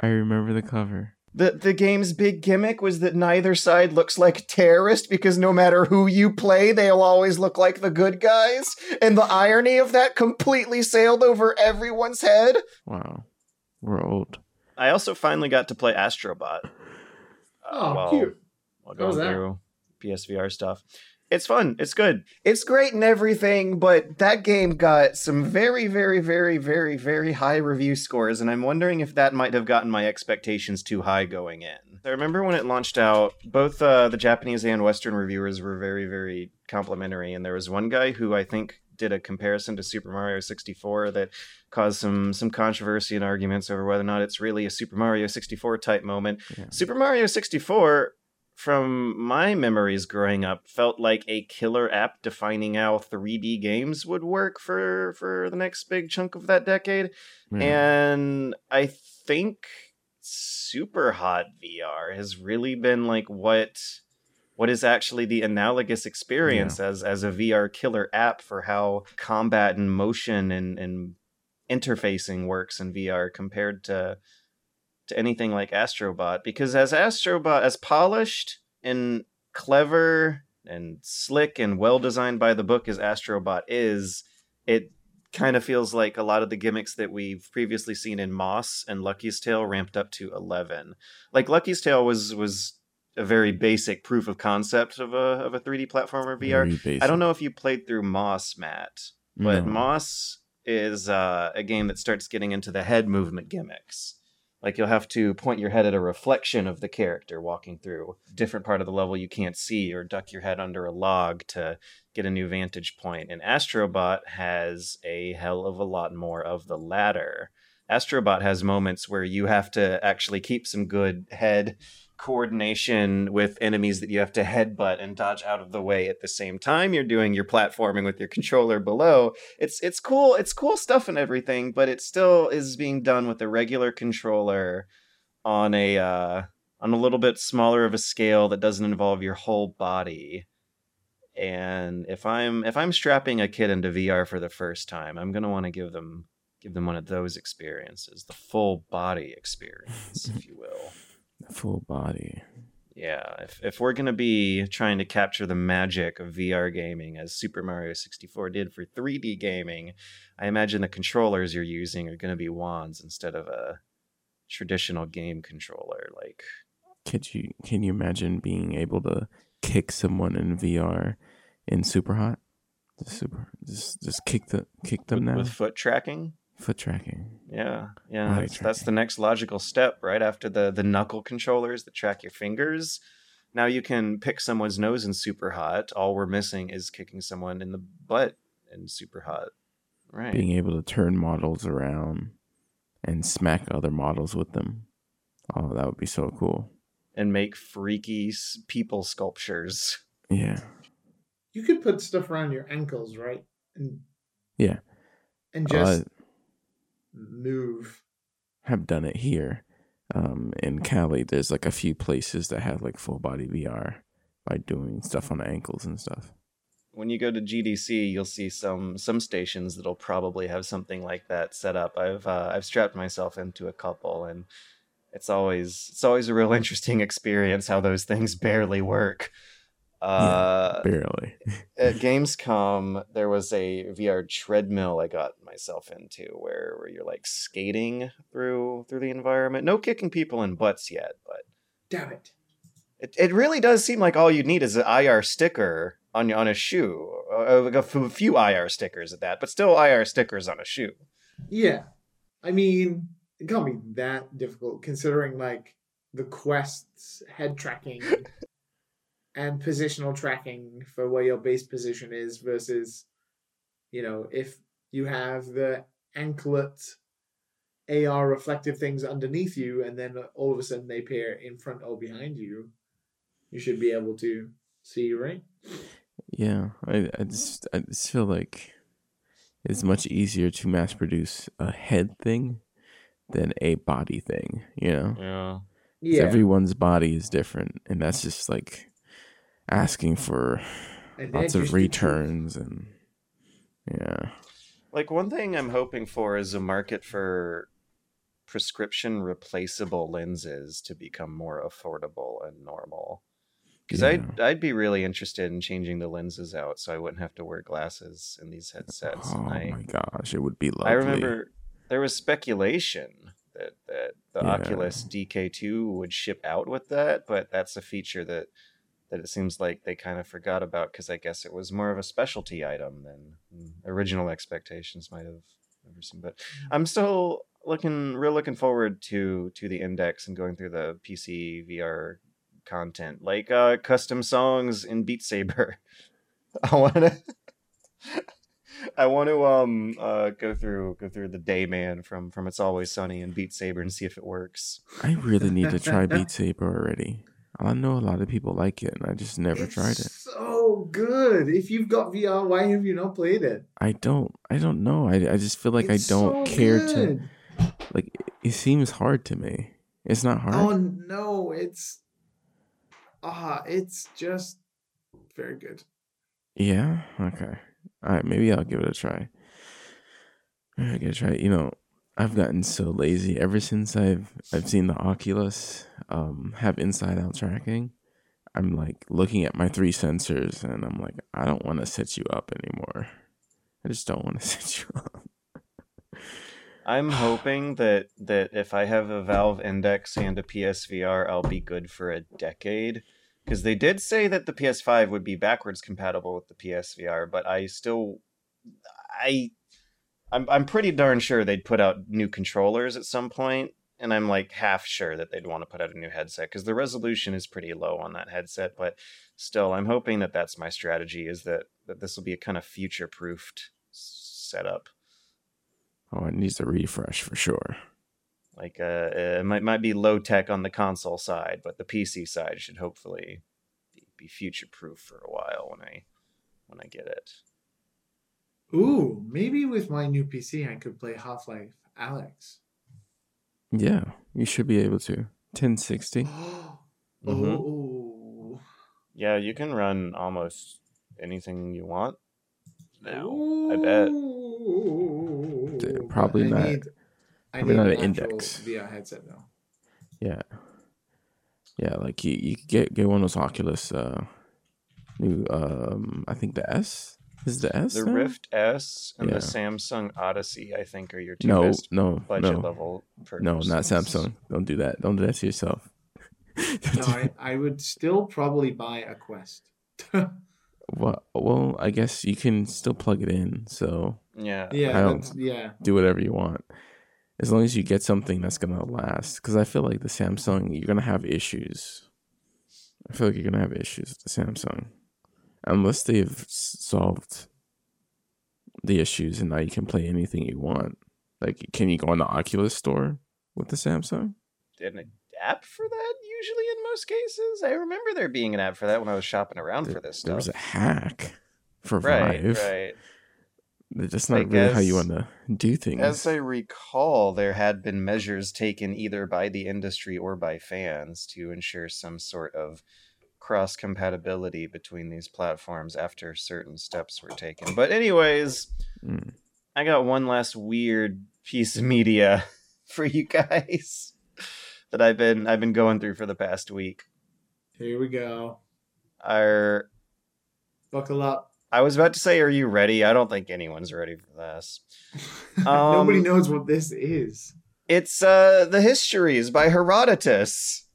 I remember the cover. The the game's big gimmick was that neither side looks like a terrorist because no matter who you play, they'll always look like the good guys. And the irony of that completely sailed over everyone's head. Wow. We're old. I also finally got to play Astrobot. Oh, while- cute. while How going that? through PSVR stuff. It's fun. It's good. It's great and everything, but that game got some very, very, very, very, very high review scores, and I'm wondering if that might have gotten my expectations too high going in. I remember when it launched out, both uh, the Japanese and Western reviewers were very, very complimentary, and there was one guy who I think did a comparison to Super Mario 64 that caused some some controversy and arguments over whether or not it's really a Super Mario 64 type moment. Yeah. Super Mario 64 from my memories growing up felt like a killer app defining how 3D games would work for for the next big chunk of that decade. And I think Super Hot VR has really been like what what is actually the analogous experience as as a VR killer app for how combat and motion and and interfacing works in VR compared to to anything like Astrobot because as Astrobot as polished and clever and slick and well designed by the book as Astrobot is, it kind of feels like a lot of the gimmicks that we've previously seen in Moss and Lucky's Tale ramped up to 11. Like Lucky's Tale was was a very basic proof of concept of a of a 3D platformer VR. I don't know if you played through Moss, Matt, but No. Moss is uh, a game that starts getting into the head movement gimmicks. Like you'll have to point your head at a reflection of the character walking through a different part of the level you can't see, or duck your head under a log to get a new vantage point. And Astrobot has a hell of a lot more of the latter. Astrobot has moments where you have to actually keep some good head coordination with enemies that you have to headbutt and dodge out of the way at the same time you're doing your platforming with your controller below. It's it's cool, it's cool stuff and everything, but it still is being done with a regular controller on a uh on a little bit smaller of a scale that doesn't involve your whole body. And if I'm if I'm strapping a kid into VR for the first time, I'm going to want to give them give them one of those experiences, the full body experience, if you will. full body. Yeah, if if we're gonna be trying to capture the magic of VR gaming as Super Mario 64 did for 3D gaming, I imagine the controllers you're using are gonna be wands instead of a traditional game controller. Like, Could you can you imagine being able to kick someone in VR in super hot? Just super just just kick the kick them with, now. with foot tracking. Foot tracking. Yeah, yeah, that's, that's the next logical step, right after the the knuckle controllers that track your fingers. Now you can pick someone's nose in super hot. All we're missing is kicking someone in the butt in super hot. Right. Being able to turn models around and smack other models with them. Oh, that would be so cool. and make freaky people sculptures. Yeah. You could put stuff around your ankles, right? And Yeah. and Uh, just move. have done it here. Um, in Cali, there's like a few places that have like full body VR by doing stuff on the ankles and stuff. When you go to GDC, you'll see some some stations that'll probably have something like that set up. I've uh, I've strapped myself into a couple, and it's always it's always a real interesting experience how those things barely work. Uh, Barely. at Gamescom, there was a VR treadmill I got myself into where, where you're like skating through through the environment. No kicking people in butts yet, but Damn it. It, it really does seem like all you need is an IR sticker on on a shoe, uh, like a f- few IR stickers at that, but still IR stickers on a shoe. Yeah. I mean, it can't be that difficult considering like the quest's head tracking and positional tracking for where your base position is versus you know, if you have the anklet AR reflective things underneath you and then all of a sudden they appear in front or behind you, you should be able to see, right? Yeah, I, I just I just feel like it's much easier to mass produce a head thing than a body thing. You know, Yeah. 'Cause Yeah. everyone's body is different, and that's just like asking for And lots of just the truth. returns and yeah, Like one thing I'm hoping for is a market for prescription replaceable lenses to become more affordable and normal. Because Yeah. I'd I'd be really interested in changing the lenses out so I wouldn't have to wear glasses in these headsets. oh I, my gosh, it would be lovely. I remember there was speculation that, that the Yeah. Oculus DK2 would ship out with that, but that's a feature that that it seems like they kind of forgot about because I guess it was more of a specialty item than mm, original expectations might have ever seen. But I'm still looking real looking forward to to the index and going through the PC VR content like uh custom songs in Beat Saber. I want to I want to um uh go through go through the Dayman from from It's Always Sunny and Beat Saber and see if it works. I really need to try Beat Saber already. I know a lot of people like it, and I just never It's tried it. So good. If you've got VR, why have you not played it? I don't. I don't know. I, I just feel like It's I don't so care to. Like it seems hard to me. It's not hard. Oh no, it's ah, it's just very good. Yeah. Okay. All right. Maybe I'll give it a try. I'll give it a try. You know, I've gotten so lazy ever since I've I've seen the Oculus um have inside out tracking. I'm like looking at my three sensors and I'm like, I don't want to set you up anymore. I just don't want to set you up. I'm hoping that that if I have a Valve Index and a PSVR, I'll be good for a decade. Because they did say that the PS5 would be backwards compatible with the PSVR, but I still, I, I'm I'm pretty darn sure they'd put out new controllers at some point, and I'm like half sure that they'd want to put out a new headset because the resolution is pretty low on that headset. But still, I'm hoping that that's my strategy is that that this will be a kind of future proofed setup. Oh, it needs a refresh for sure. like uh, it might might be low tech on the console side, but the PC side should hopefully be, be future proof for a while when I when I get it. Ooh, maybe with my new PC I could play Half Life Alyx. Yeah, you should be able to. 1060. oh, Mhm. Yeah, you can run almost anything you want now. I bet. Ooh, D- but probably I not- Need, I probably need not an an index. VR headset though. Yeah. Yeah, like you, you get get one of those Oculus uh new um I think the S is the S The now? Rift S and Yeah. the Samsung Odyssey, I think, are your two No, best no, budget no, level. no, not. Samsung. Don't do that. Don't do that to yourself. No, I, I would still probably buy a Quest. well, well, I guess you can still plug it in. So Yeah, yeah, I don't- yeah. do whatever you want, as long as you get something that's gonna last. Because I feel like the Samsung, you're gonna have issues. I feel like you're gonna have issues with the Samsung, unless they've solved the issues and now you can play anything you want. Like, can you go on the Oculus store with the Samsung? an app for that usually in most cases. I remember there being an app for that when I was shopping around for this stuff. There was a hack for right, Vive. right. That's not Like, really how you want to do things. As I recall, there had been measures taken either by the industry or by fans to ensure some sort of cross compatibility between these platforms after certain steps were taken. But, anyways, Mm. I got one last weird piece of media for you guys that I've been I've been going through for the past week. Here we go. Our Buckle up. I was about to say, are you ready? I don't think anyone's ready for this. Nobody Um, knows what this is. It's uh the Histories by Herodotus.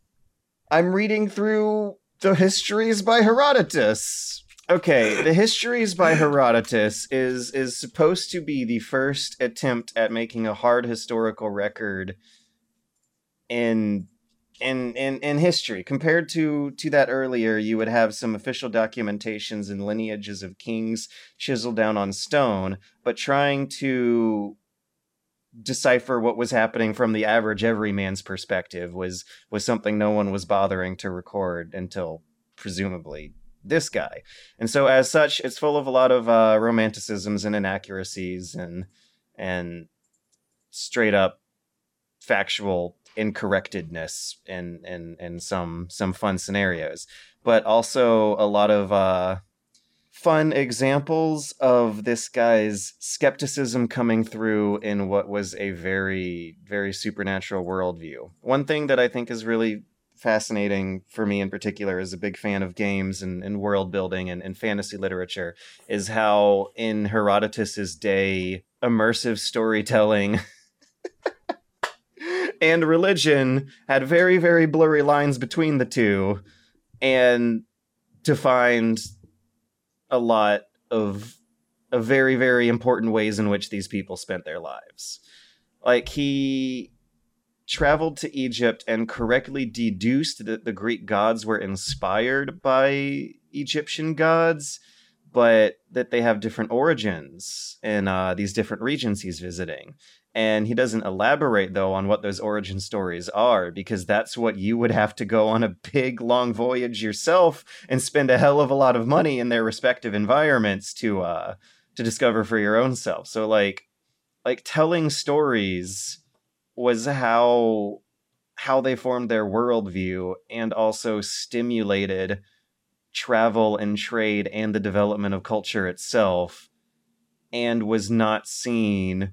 I'm reading through the Histories by Herodotus. Okay, the Histories by Herodotus is is supposed to be the first attempt at making a hard historical record in in in in history compared to to that earlier you would have some official documentations and lineages of kings chiseled down on stone but trying to decipher what was happening from the average everyman's perspective was was something no one was bothering to record until presumably this guy. And so as such it's full of a lot of uh, romanticisms and inaccuracies and and straight up factual incorrectedness and and and some some fun scenarios. But also a lot of uh fun examples of this guy's skepticism coming through in what was a very very supernatural worldview. One thing that i think is really fascinating for me in particular as a big fan of games and, and world building and, and fantasy literature is how in herodotus's day immersive storytelling and religion had very very blurry lines between the two. And defined a lot of of very very important ways in which these people spent their lives. Like he traveled to Egypt and correctly deduced that the Greek gods were inspired by Egyptian gods but that they have different origins in uh, these different regions he's visiting And he doesn't elaborate, though, on what those origin stories are, because that's what you would have to go on a big, long voyage yourself and spend a hell of a lot of money in their respective environments to uh, to discover for your own self. So, like, like telling stories was how how they formed their worldview and also stimulated travel and trade and the development of culture itself and was not seen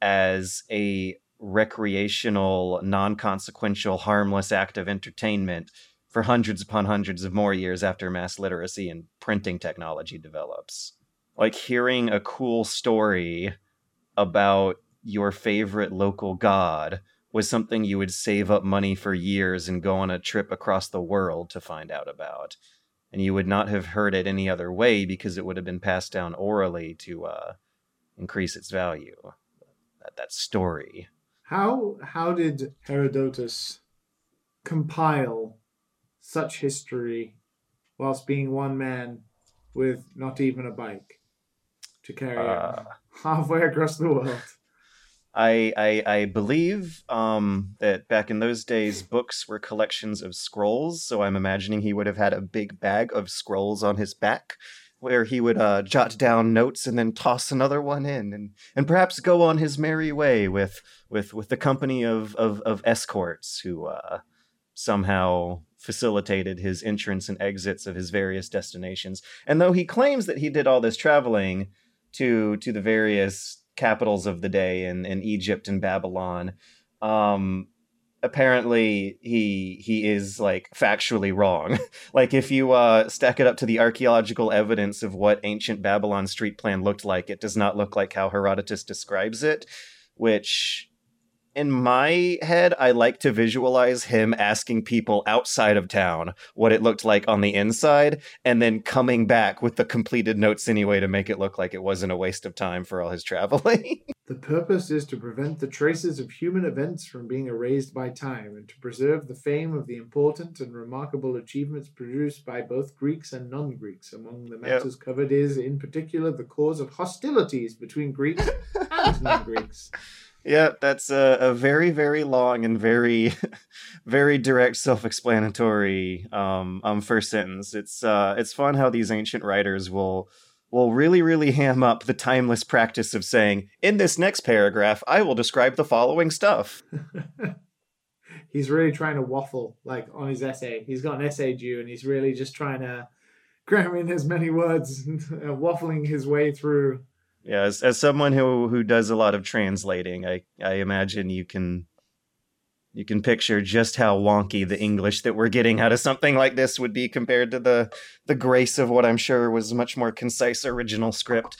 as a recreational, non consequential, harmless act of entertainment for hundreds upon hundreds of more years after mass literacy and printing technology develops. Like hearing a cool story about your favorite local god was something you would save up money for years and go on a trip across the world to find out about. And you would not have heard it any other way because it would have been passed down orally to uh, increase its value that, story. How how did Herodotus compile such history whilst being one man with not even a bike to carry uh, halfway across the world? I, I, I believe um, that back in those days, books were collections of scrolls. So I'm imagining he would have had a big bag of scrolls on his back where he would uh, jot down notes and then toss another one in, and and perhaps go on his merry way with with with the company of of, of escorts who uh, somehow facilitated his entrance and exits of his various destinations. And though he claims that he did all this traveling to to the various capitals of the day in, in Egypt and Babylon, um, apparently he he is like factually wrong. like if you uh, stack it up to the archaeological evidence of what ancient Babylon street plan looked like, it does not look like how Herodotus describes it, which in my head, I like to visualize him asking people outside of town what it looked like on the inside, and then coming back with the completed notes anyway to make it look like it wasn't a waste of time for all his traveling. the purpose is to prevent the traces of human events from being erased by time, and to preserve the fame of the important and remarkable achievements produced by both Greeks and non Greeks. Among the matters yep. covered is, in particular, the cause of hostilities between Greeks and non Greeks. Yeah, that's a, a very, very long and very, very direct, self-explanatory um, um first sentence. It's uh, it's fun how these ancient writers will will really, really ham up the timeless practice of saying, "In this next paragraph, I will describe the following stuff." he's really trying to waffle like on his essay. He's got an essay due, and he's really just trying to cram in as many words, waffling his way through yeah as, as someone who who does a lot of translating i i imagine you can you can picture just how wonky the english that we're getting out of something like this would be compared to the the grace of what i'm sure was much more concise original script.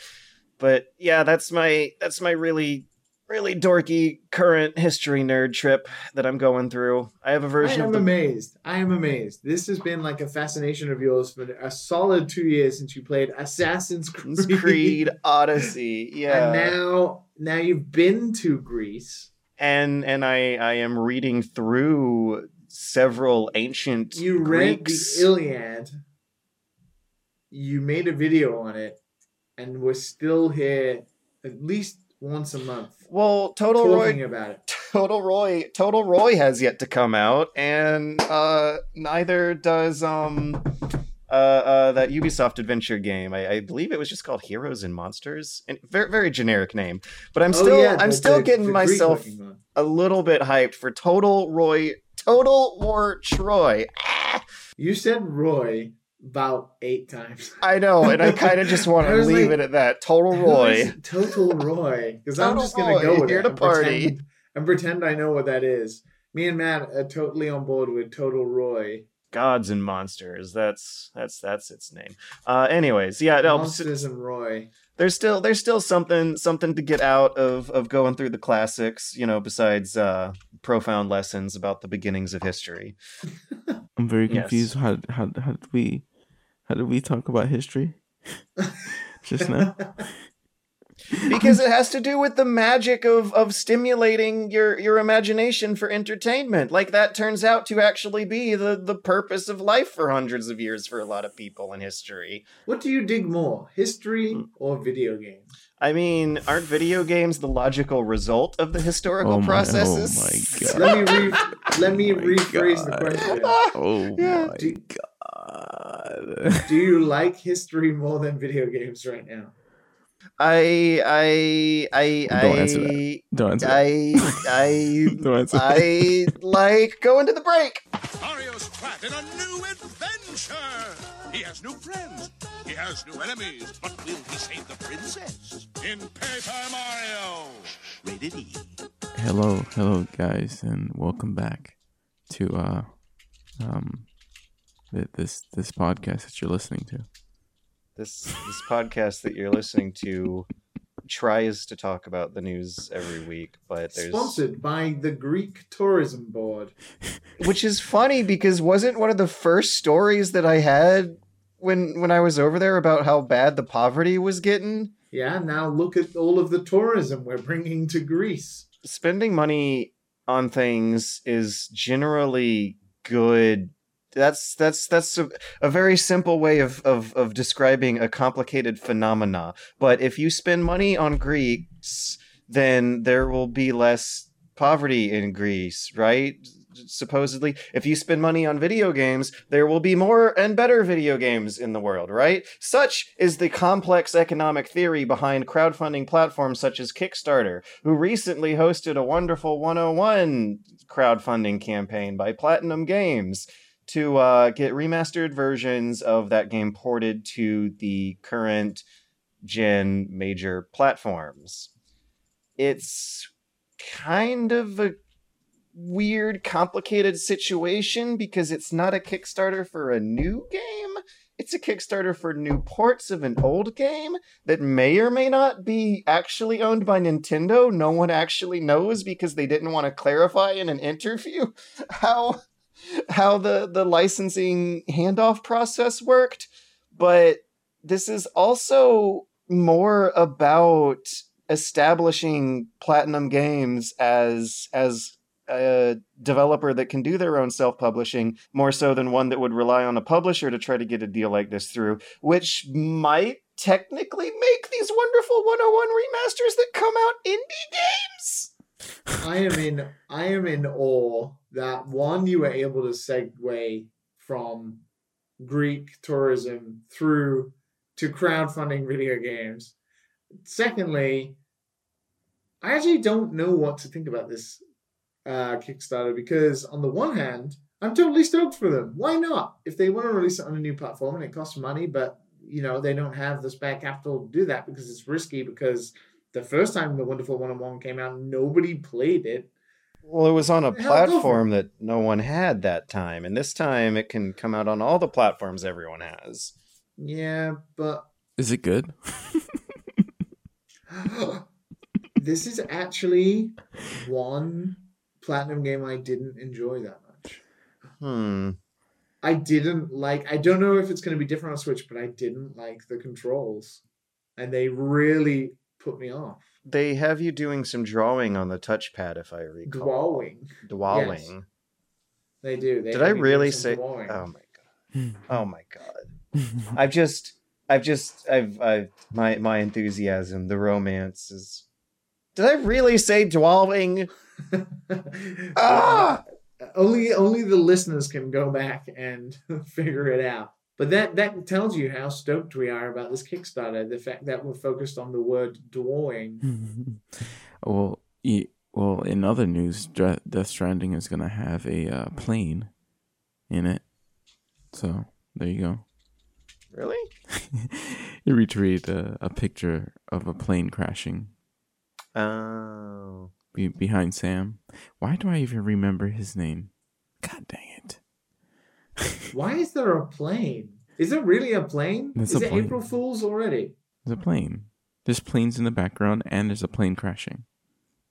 But yeah that's my that's my really really dorky current history nerd trip that I'm going through. I have a version I am the... amazed. I am amazed. This has been like a fascination of yours for a solid two years since you played Assassin's Creed, Creed Odyssey. Yeah. And now now you've been to Greece. And and I I am reading through several ancient You Greeks. read the Iliad. You made a video on it and we're still here at least once a month. Well, Total Roy about it. Total Roy Total Roy has yet to come out, and uh, neither does um uh, uh, that Ubisoft adventure game. I, I, believe it was just called Heroes and Monsters, and very very generic name. But I'm oh, still oh, yeah, I'm the, still the, getting the myself a little bit hyped for Total Roy Total War Troy. You said Roy about eight times. I know, and I kind of just want to leave like, it at that. Total Roy. Total Roy. Because I'm just going to go with here it to and party. Pretend, and pretend I know what that is. Me and Matt are totally on board with Total Roy. Gods and monsters. That's that's that's its name. Uh, anyways, yeah, no, monsters and Roy. There's still there's still something something to get out of of going through the classics. You know, besides uh, profound lessons about the beginnings of history. I'm very confused. Yes. How how how did we how did we talk about history just now? because it has to do with the magic of of stimulating your your imagination for entertainment. Like that turns out to actually be the the purpose of life for hundreds of years for a lot of people in history. What do you dig more, history Hmm. or video games? I mean, aren't video games the logical result of the historical Oh my- oh processes? my God. Let me re- let me Oh my rephrase the question. Oh Yeah. my Do- god. Do you like history more than video games right now? I I I Don't answer I Don't answer. that. I I Don't answer. that. I like going to the break. Mario's trapped in a new adventure. He has new friends. He has new enemies. But will he save the princess? In Paper Mario. Rated E. Hello, hello, guys, and welcome back to uh, um, th- this this podcast that you're listening to. This this podcast that you're listening to tries to talk about the news every week, but there's Sponsored by the Greek Tourism Board. which is funny because wasn't one of the first stories that I had when when I was over there about how bad the poverty was getting. Yeah, now look at all of the tourism we're bringing to Greece. Spending money on things is generally good. That's that's that's a, a very simple way of, of of describing a complicated phenomena. But if you spend money on Greeks, then there will be less poverty in Greece, right? Supposedly, if you spend money on video games, there will be more and better video games in the world, right? Such is the complex economic theory behind crowdfunding platforms such as Kickstarter, who recently hosted a wonderful 101 crowdfunding campaign by Platinum Games to uh, get remastered versions of that game ported to the current gen major platforms. It's kind of a weird, complicated situation because it's not a Kickstarter for a new game. It's a Kickstarter for new ports of an old game that may or may not be actually owned by Nintendo. No one actually knows because they didn't want to clarify in an interview how how the the licensing handoff process worked. But this is also more about establishing Platinum Games as as a developer that can do their own self-publishing more so than one that would rely on a publisher to try to get a deal like this through, which might technically make these wonderful 101 remasters that come out indie games. I am in I am in awe that one you were able to segue from Greek tourism through to crowdfunding video games. Secondly, I actually don't know what to think about this uh, Kickstarter because on the one hand, I'm totally stoked for them. Why not? If they want to release it on a new platform and it costs money, but you know they don't have the spare capital to do that because it's risky. Because the first time the Wonderful One on One came out, nobody played it. Well, it was on a Hell, go for it. platform that no one had that time, and this time it can come out on all the platforms everyone has. Yeah, but Is it good? this is actually one platinum game I didn't enjoy that much. Hmm. I didn't like. I don't know if it's going to be different on Switch, but I didn't like the controls, and they really put me off. They have you doing some drawing on the touchpad, if I recall. Drawing, Drawing. they do. They Did I really say? drawing. Oh my god! Oh my god! I've just, I've just, I've, I've, my, my enthusiasm, the romance is. Did I really say drawing? Ah! only only the listeners can go back and figure it out. But that that tells you how stoked we are about this Kickstarter. The fact that we're focused on the word drawing. well, well, in other news, Death Stranding is gonna have a uh, plane in it. So there you go. Really? you retweeted a, a picture of a plane crashing Oh. be- behind Sam. Why do I even remember his name? God dang it! Why is there a plane? Is it really a plane? It's is a it plane. April Fools already? There's a plane. There's planes in the background, and there's a plane crashing.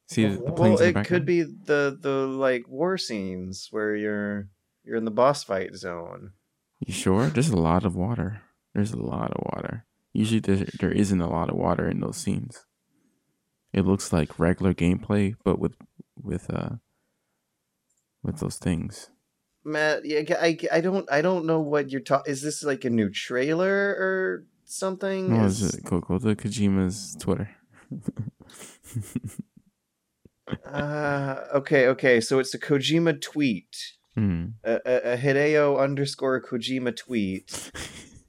See Oh, the well, planes Well, in the it could be the the like war scenes where you're you're in the boss fight zone. You sure? There's a lot of water. There's a lot of water. Usually there, there isn't a lot of water in those scenes. It looks like regular gameplay, but with with uh with those things. Matt, yeah, I, I don't I don't know what you're talking. Is this like a new trailer or something? No, Is- is it go go to Kojima's Twitter? Uh, okay, okay. So it's a Kojima tweet, Hmm. a, a, a Hideo underscore Kojima tweet.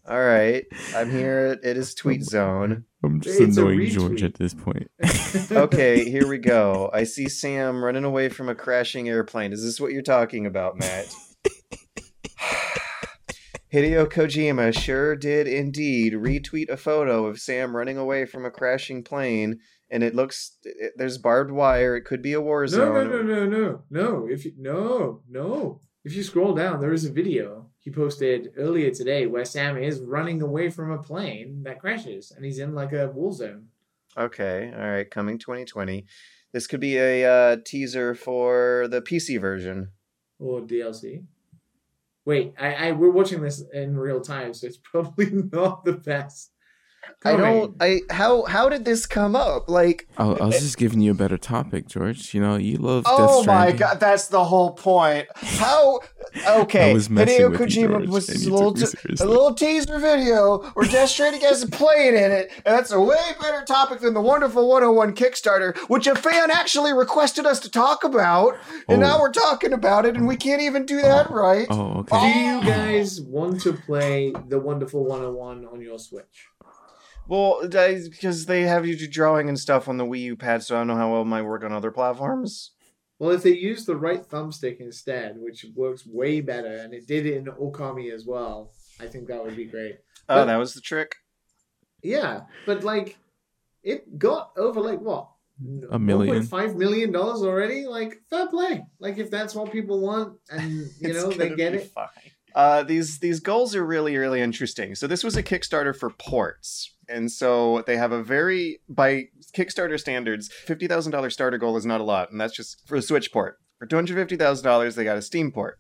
All right, I'm here. It is tweet zone. I'm just It's annoying George at this point. Okay, here we go. I see Sam running away from a crashing airplane. Is this what you're talking about, Matt? Hideo Kojima sure did indeed retweet a photo of Sam running away from a crashing plane, and it looks it, there's barbed wire. It could be a war No, zone. no, no, no, no, no. If you, no, no. If you scroll down, there is a video he posted earlier today where Sam is running away from a plane that crashes, and he's in like a war zone. Okay, all right, coming 2020. This could be a uh, teaser for the PC version. or DLC. Wait, I, I we're watching this in real time, so it's probably not the best. I don't. Coming. I how how did this come up? Like, I, I was just giving you a better topic, George. You know, you love. oh Death my god, that's the whole point. How? Okay, I was messing Hideo with Kojima George, was and a little took me t- a seriously. little teaser video where Death Stranding has a plane in it, and that's a way better topic than the Wonderful 101 Kickstarter, which a fan actually requested us to talk about, and Oh. now we're talking about it, and we can't even do that oh. right. Oh, Do you guys want to play the Wonderful 101 on your Switch? Well, because they have you do drawing and stuff on the Wii U pad, so I don't know how well it might work on other platforms. Well, if they use the right thumbstick instead, which works way better, and it did it in Okami as well, I think that would be great. Oh, But- that was the trick. Yeah, but like, it got over like what? A million, five million dollars already? Like, fair play. Like, if that's what people want and, you know, they get it. Fine. Uh, these these goals are really really interesting. So this was a Kickstarter for ports, and so they have a very by Kickstarter standards, fifty thousand dollars starter goal is not a lot, and that's just for a Switch port. For two hundred fifty thousand dollars, they got a Steam port.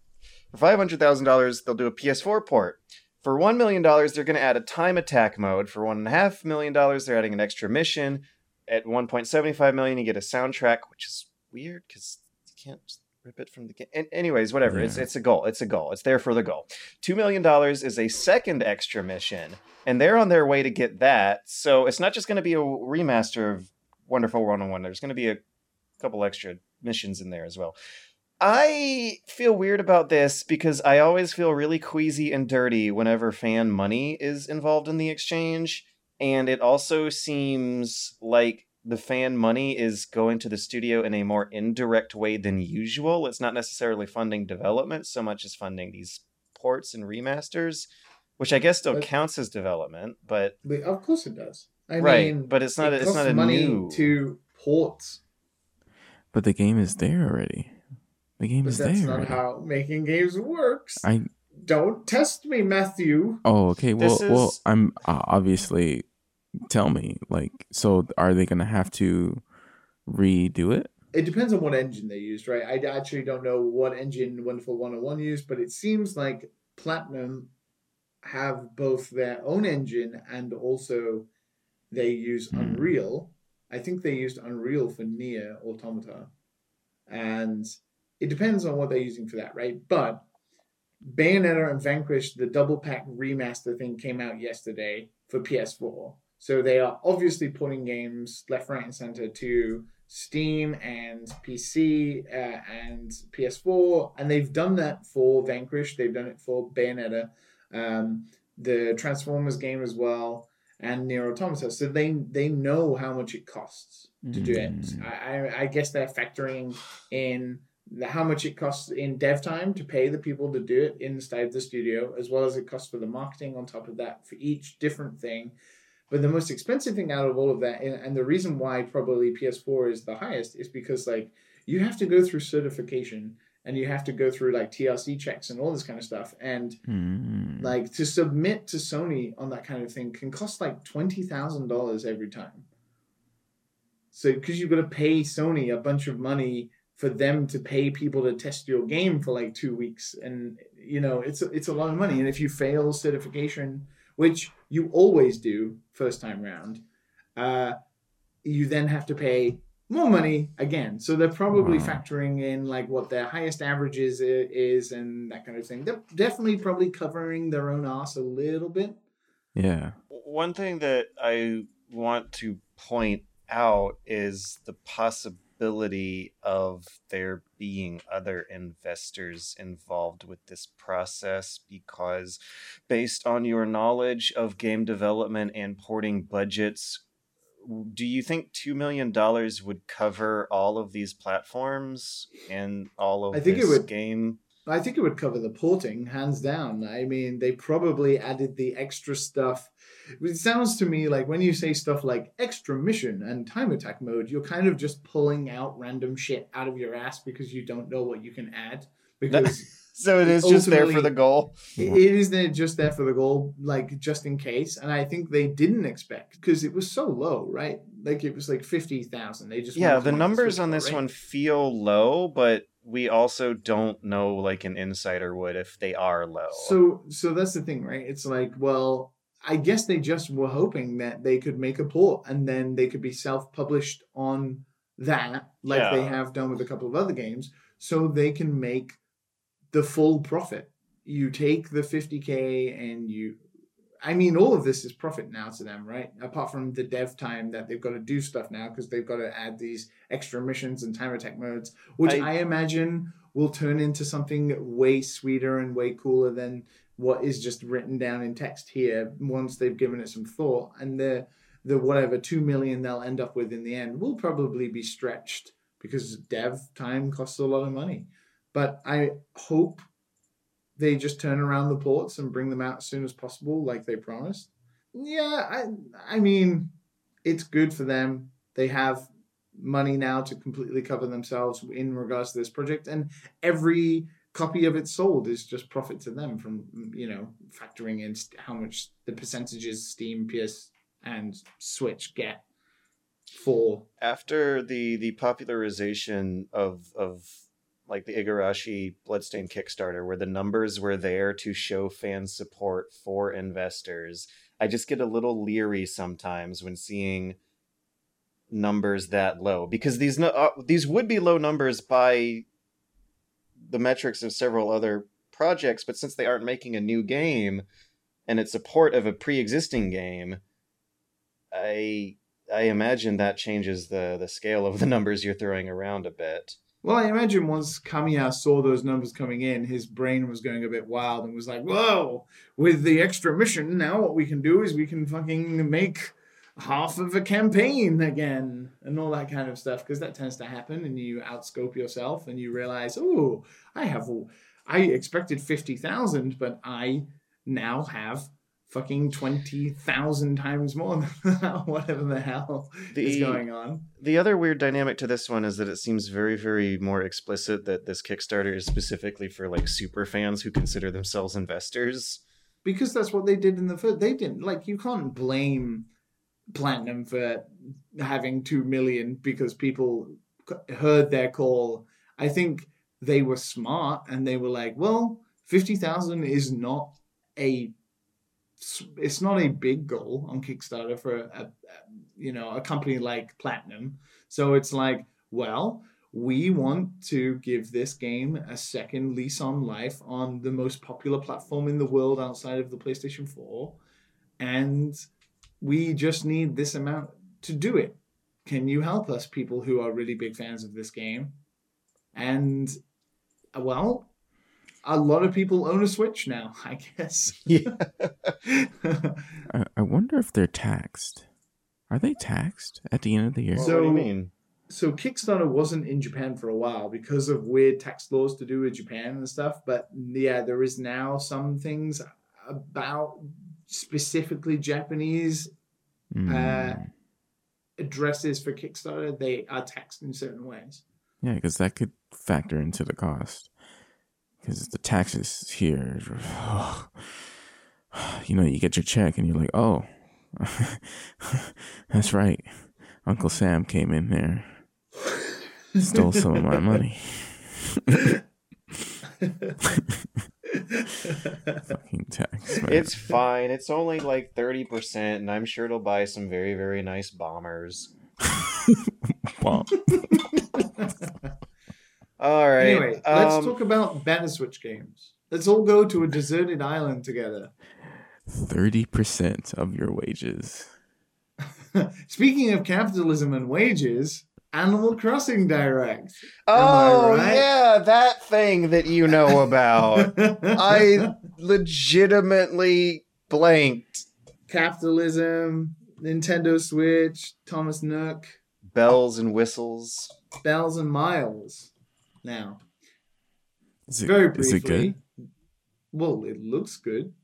For five hundred thousand dollars, they'll do a PS4 port. For one million dollars, they're going to add a time attack mode. For one and a half million dollars, they're adding an extra mission. At one point seventy five million, you get a soundtrack, which is weird because you can't rip it from the game. And anyways, whatever. It's it's a goal. It's a goal. It's there for the goal. Two million dollars is a second extra mission, and they're on their way to get that. So it's not just going to be a remaster of Wonderful 101. There's going to be a couple extra missions in there as well. I feel weird about this because I always feel really queasy and dirty whenever fan money is involved in the exchange. And it also seems like the fan money is going to the studio in a more indirect way than usual. It's not necessarily funding development so much as funding these ports and remasters, which I guess still But- counts as development, but But of course it does. I right, mean, but it's not it a, it's not a money new to ports. But the game is there already. The game But is that's there. That's not already. how making games works. I Don't test me, Matthew. oh okay. Well, This well, I'm uh, obviously. Tell me, like, so are they gonna have to redo it? It depends on what engine they used, right? I actually don't know what engine Wonderful 101 used, but it seems like Platinum have both their own engine and also they use Hmm. Unreal. I think they used Unreal for Nier Automata. And it depends on what they're using for that, right? But Bayonetta and Vanquish, the double pack remaster thing came out yesterday for PS4. So they are obviously putting games left, right, and center to Steam and PC uh, and PS4, and they've done that for Vanquish. They've done it for Bayonetta, um, the Transformers game as well, and Nier Automata. So they they know how much it costs to do it. Mm. I, I, I guess they're factoring in the, how much it costs in dev time to pay the people to do it inside the studio, as well as it costs for the marketing on top of that for each different thing. But the most expensive thing out of all of that, and, and the reason why probably PS4 is the highest, is because like you have to go through certification and you have to go through like TRC checks and all this kind of stuff. And Hmm. like to submit to Sony on that kind of thing can cost like twenty thousand dollars every time. So because you've got to pay Sony a bunch of money for them to pay people to test your game for like two weeks, and you know it's a, it's a lot of money. And if you fail certification, which you always do first time round, uh, you then have to pay more money again. So they're probably Wow. factoring in like what their highest averages i- is and that kind of thing. They're definitely probably covering their own ass a little bit. Yeah. One thing that I want to point out is the possibility of there being other investors involved with this process because based on your knowledge of game development and porting budgets do you think 2 million dollars would cover all of these platforms and all of I think it this would. game I think it would cover the porting, hands down. I mean, they probably added the extra stuff. It sounds to me like when you say stuff like extra mission and time attack mode, you're kind of just pulling out random shit out of your ass because you don't know what you can add. Because so it is just there for the goal it is there just there for the goal, like just in case. And I think they didn't expect because it was so low, right? Like it was like 50,000. They just yeah the come out with numbers on this one feel low but we also don't know like an insider would if they are low So so that's the thing, right? It's like, well, I guess they just were hoping that they could make a pull and then they could be self-published on that, like they have done with a couple of other games, so they can make the full profit. You take the 50k and you I mean, all of this is profit now to them, right? Apart from the dev time that they've got to do stuff now because they've got to add these extra missions and time attack modes, which I- I, imagine will turn into something way sweeter and way cooler than what is just written down in text here once they've given it some thought. And the the whatever two million they'll end up with in the end will probably be stretched because dev time costs a lot of money. But I hope they just turn around the ports and bring them out as soon as possible, like they promised. Yeah, I I mean, it's good for them. They have money now to completely cover themselves in regards to this project, and every copy of it sold is just profit to them from you know factoring in how much the percentages Steam, PS, and Switch get for after the the popularization of of like the Igarashi Bloodstain Kickstarter, where the numbers were there to show fan support for investors, I just get a little leery sometimes when seeing numbers that low because these uh, these would be low numbers by the metrics of several other projects, but since they aren't making a new game and it's support of a pre-existing game, I I imagine that changes the the scale of the numbers you're throwing around a bit. Well, I imagine once Kamiya saw those numbers coming in, his brain was going a bit wild and was like, "Whoa! With the extra mission, now what we can do is we can fucking make half of a campaign again and all that kind of stuff." Because that tends to happen, and you outscope yourself, and you realize, "Oh, I have, I expected fifty thousand, but I now have." Fucking twenty thousand times more than whatever the hell is going on. The other weird dynamic to this one is that it seems very, very more explicit that this Kickstarter is specifically for like super fans who consider themselves investors. because that's what they did in the first. They didn't like you can't blame Platinum for having two million because people heard their call. I think they were smart and they were like, well, fifty thousand is not a it's not a big goal on Kickstarter for a, a you know a company like Platinum. So it's like, well, we want to give this game a second lease on life on the most popular platform in the world outside of the PlayStation 4 and we just need this amount to do it. Can you help us people who are really big fans of this game? And uh, well, a lot of people own a Switch now, I guess. Yeah. I, I wonder if they're taxed. Are they taxed at the end of the year? So- what do you mean? so Kickstarter wasn't in Japan for a while because of weird tax laws to do with Japan and stuff. But yeah, there is now some things about specifically Japanese Mm. uh, addresses for Kickstarter. They are taxed in certain ways. yeah, because that could factor into the cost. Because the taxes here, you know, you get your check and you're like, oh, that's right. Uncle Sam came in there, stole some of my money. Fucking tax. man. It's fine. It's only like 30%, and I'm sure it'll buy some very, very nice bombers. Bomb. All right. Anyway, let's um, talk about better Switch games. Let's all go to a deserted island together. Thirty percent of your wages. Speaking of capitalism and wages, Animal Crossing Direct. Oh right? yeah, that thing that you know about. I legitimately blanked. capitalism, Nintendo Switch, Thomas Nook, Bells and whistles. Bells and Miles. Now, Is it, very is briefly. it good? Well, it looks good.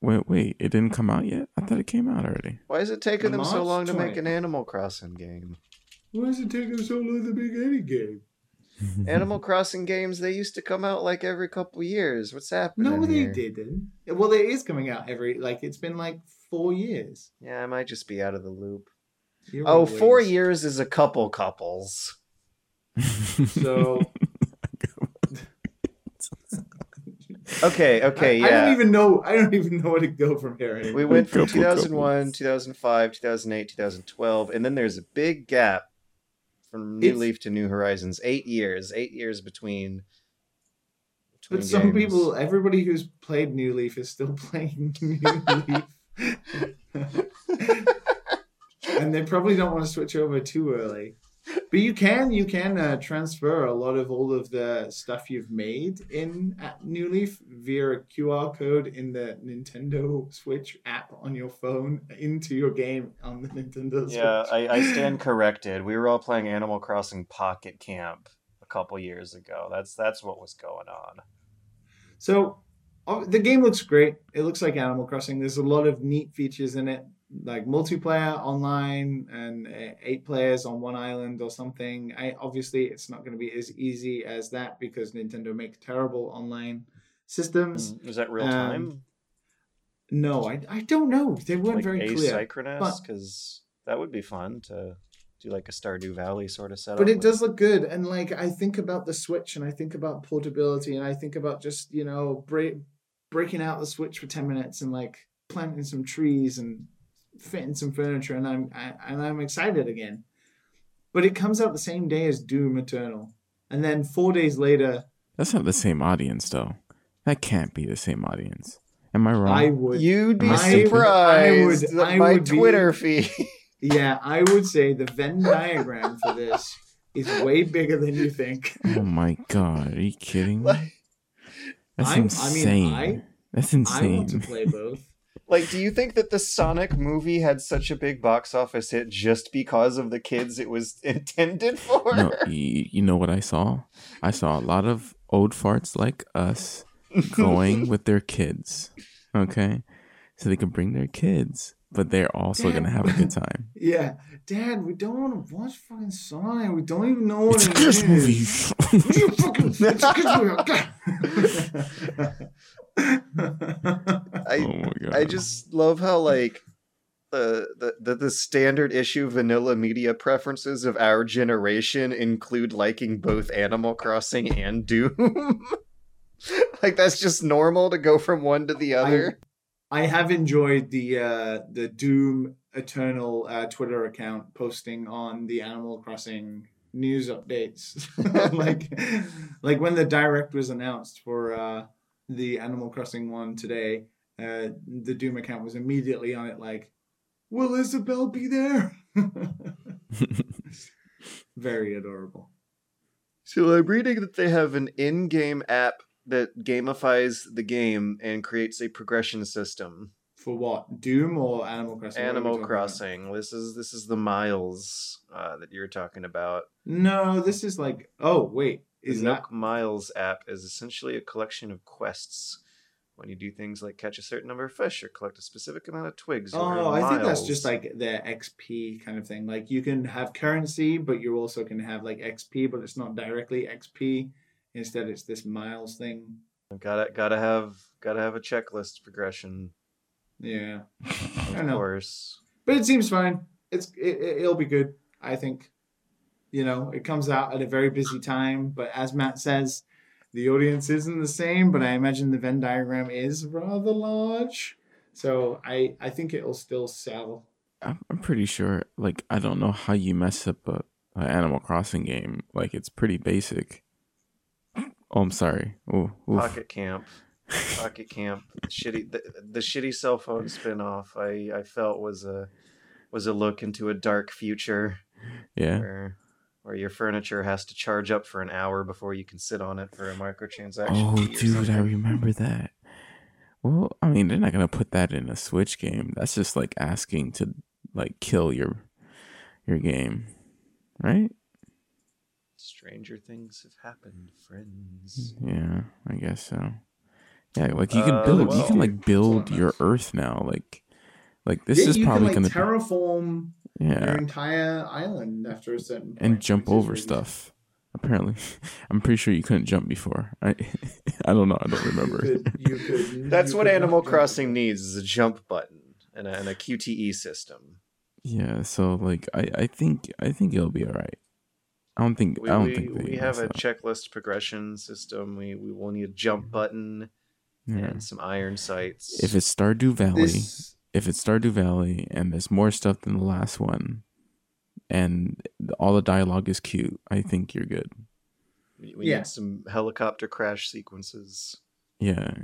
Wait, wait, it didn't come out yet? I thought it came out already. Why is it taking them so March long to make an Animal Crossing game? Why is it taking so long to make any game? Animal Crossing games they used to come out like every couple years. What's happening? No, they here? didn't. Well, it is coming out every like it's been like four years. Yeah, I might just be out of the loop. You're Oh, four always- years is a couple couples. So Okay, okay, I, I don't even know. I don't even know where to go from here. Anymore. We went from 2001, couples. 2005, 2008, 2012, and then there's a big gap from New It's- Leaf to New Horizons. Eight years, eight years between. between But some games. people, everybody who's played New Leaf is still playing New Leaf. and they probably don't want to switch over too early. But you can, you can uh, transfer a lot of all of the stuff you've made in at New Leaf via a QR code in the Nintendo Switch app on your phone into your game on the Nintendo Switch. Yeah, I, I stand corrected. We were all playing Animal Crossing Pocket Camp a couple years ago. That's that's what was going on. So uh, the game looks great. It looks like Animal Crossing. There's a lot of neat features in it, like multiplayer online and uh, eight players on one island or something. I obviously it's not going to be as easy as that because Nintendo make terrible online systems. Is that real Um, time? No, I, I don't know. They weren't like very clear. asynchronous? Because that would be fun to do like a Stardew Valley sort of setup. But it does look good, and like I think about the Switch, and I think about portability, and I think about just you know break, breaking out the Switch for ten minutes and like planting some trees and fitting some furniture, and I'm I, and I'm excited again. But it comes out the same day as Doom Eternal, and then four days later, That's not the same audience, though. That can't be the same audience. Am I wrong? I would You'd be I- surprised I would- that I my would be- Twitter feed. yeah I would say the Venn diagram for this is way bigger than you think. oh my god, are you kidding me? That's I'm- I insane. mean, I- That's I want to insane. play both. Like, do you think that the Sonic movie had such a big box office hit just because of the kids it was intended for? No, you, you know what I saw? I saw a lot of old farts like us going with their kids. Okay, so they can bring their kids, but they're also gonna have a good time. Yeah, Dad, we don't want to watch fucking Sonic. We don't even know what It's a it kids is. movie. You fucking, it's a kids movie. I, oh my god! I just love how like the, the the the standard issue vanilla media preferences of our generation include liking both Animal Crossing and Doom. like that's just normal to go from one to the other. I have enjoyed the uh, the Doom Eternal uh, Twitter account posting on the Animal Crossing news updates, like like when the direct was announced for uh, the Animal Crossing one today. Uh, the Doom account was immediately on it, like, "Will Isabelle be there?" Very adorable. So I'm reading that they have an in-game app that gamifies the game and creates a progression system. For what? Doom or Animal Crossing? What are we Animal talking about? Crossing. This is this is the miles uh, that you're talking about. No, this is like. Oh wait, The is that? Nook Miles app is essentially a collection of quests. When you do things like catch a certain number of fish or collect a specific amount of twigs. Oh, I think that's just like their XP kind of thing. Like you can have currency, but you also can have like XP, but it's not directly XP. Instead, it's this miles thing. gotta gotta have gotta have a checklist progression, Yeah, of don't know. course. but it seems fine. It's it, it- it'll be good. I think. You know, it comes out at a very busy time, but as Matt says, the audience isn't the same. But I imagine the Venn diagram is rather large, so I I think it'll still sell. I'm, I'm pretty sure. Like, I don't know how you mess up a, a Animal Crossing game. Like, it's pretty basic. Oh, I'm sorry. Oh, Pocket Camp. Pocket Camp. Shitty. The, the shitty cell phone spinoff. I I felt was a was a look into a dark future yeah. where where your furniture has to charge up for an hour before you can sit on it for a microtransaction. Oh, or dude, I remember that. Well, I mean, they're not gonna put that in a Switch game. That's just like asking to like kill your your game, right? Stranger things have happened, friends. Yeah, I guess so. Yeah, like you can Uh, build, you can like build your. Earth now. Like, like this yeah, is probably can, like, gonna terraform yeah, your entire island after a certain point. and jump over really- stuff. Apparently, I'm pretty sure you couldn't jump before. I, I don't know. I don't remember. You could, you could, That's you what Animal not jump Crossing needs is a jump button and a, and a QTE system. yeah, so like, I, I think, I think it'll be all right. I don't think, We, I don't we, think we have a up. checklist progression system. We we will need a jump button Yeah. and some iron sights. If it's Stardew Valley, This, if it's Stardew Valley and there's more stuff than the last one, and all the dialogue is cute, I think you're good. we we Yeah. need some helicopter crash sequences. Yeah.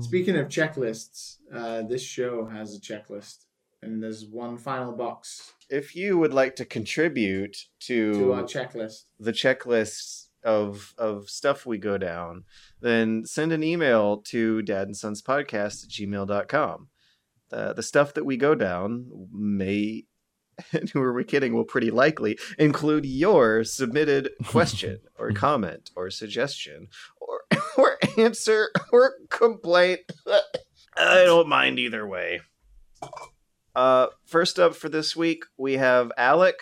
Speaking of checklists, uh, this show has a checklist, and there's one final box If you would like to contribute to, to our checklist. the checklists of of stuff we go down, then send an email to dad and sons podcast at gmail.com. The, the stuff that we go down may, and who are we kidding, will pretty likely include your submitted question or comment or suggestion or, or answer or complaint. I don't mind either way. Uh, first up for this week, we have Alec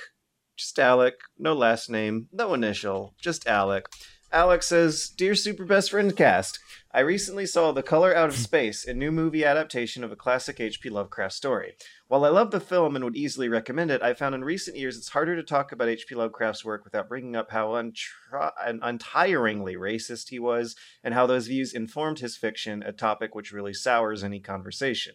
just Alec, no last name, no initial, just Alec. Alec says, Dear Super Best Friend cast, I recently saw The Color Out of Space, a new movie adaptation of a classic H.P. Lovecraft story. While I love the film and would easily recommend it, I found in recent years it's harder to talk about H.P. Lovecraft's work without bringing up how untri- un- untiringly racist he was and how those views informed his fiction, a topic which really sours any conversation.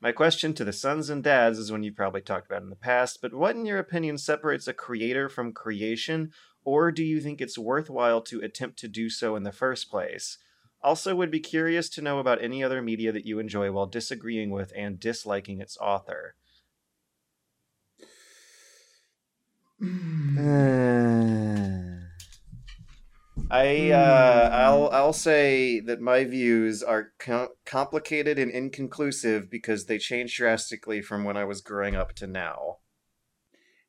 My question to the sons and dads is one you've probably talked about in the past, but what, in your opinion, separates a creator from creation, or do you think it's worthwhile to attempt to do so in the first place? Also, would be curious to know about any other media that you enjoy while disagreeing with and disliking its author. Uh, I uh, I'll I'll say that my views are com- complicated and inconclusive because they changed drastically from when I was growing up to now.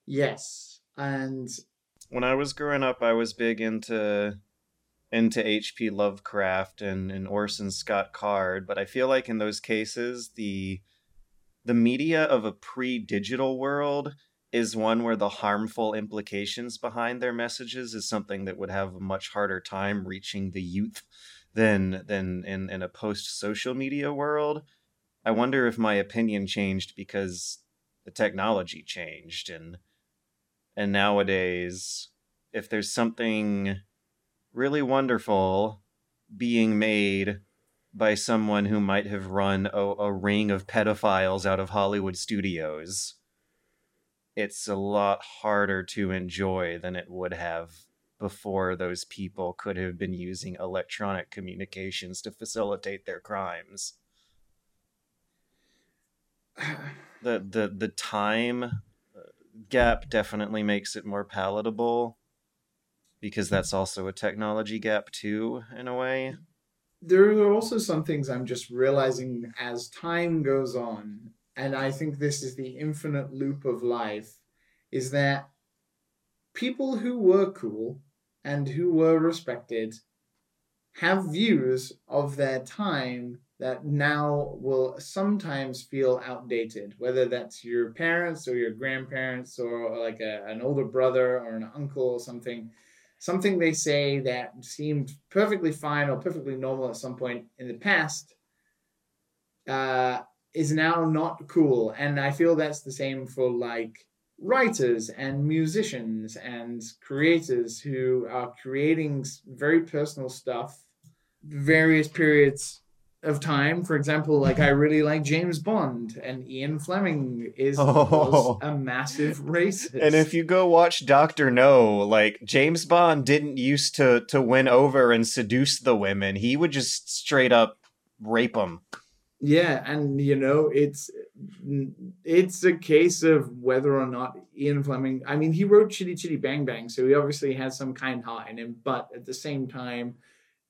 Yes, and When I was growing up, I was big into into H.P. Lovecraft and, and Orson Scott Card, but I feel like in those cases the the media of a pre-digital world is one where the harmful implications behind their messages is something that would have a much harder time reaching the youth than than in, in a post social media world. I wonder if my opinion changed because the technology changed and and nowadays if there's something really wonderful being made by someone who might have run a, a ring of pedophiles out of Hollywood studios, it's a lot harder to enjoy than it would have before those people could have been using electronic communications to facilitate their crimes. The the the time uh, gap definitely makes it more palatable because that's also a technology gap too in a way. there are also some things I'm just realizing as time goes on, and I think this is the infinite loop of life, is that people who were cool and who were respected have views of their time that now will sometimes feel outdated, whether that's your parents or your grandparents or like a, an older brother or an uncle or something. Something they say that seemed perfectly fine or perfectly normal at some point in the past uh, is now not cool. And I feel that's the same for like writers and musicians and creators who are creating very personal stuff various periods of time. For example, like I really like James Bond, and Ian Fleming is Oh. a massive racist. And if you go watch Doctor No, like James Bond didn't used to to win over and seduce the women. He would just straight up rape them. Yeah, and you know, it's it's a case of whether or not Ian Fleming. I mean, he wrote Chitty Chitty Bang Bang, so he obviously has some kind heart in him. But at the same time,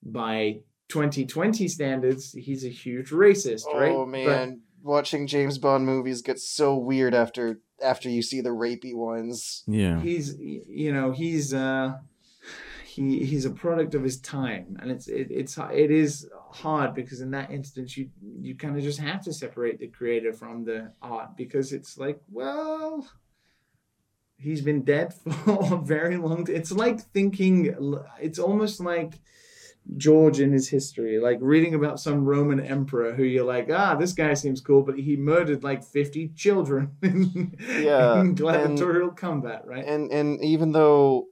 by 2020 standards, he's a huge racist, right? Oh man, watching James Bond movies gets so weird after after you see the rapey ones. Yeah. He's, you know, he's uh, he he's a product of his time, and it's it, it's it is hard because in that instance, you you kind of just have to separate the creator from the art because it's like, well. He's been dead for a very long time. It's like thinking, it's almost like George in his history, like reading about some Roman emperor who you're like, ah, this guy seems cool, but he murdered like 50 children in, Yeah, in gladiatorial combat, right? And and even though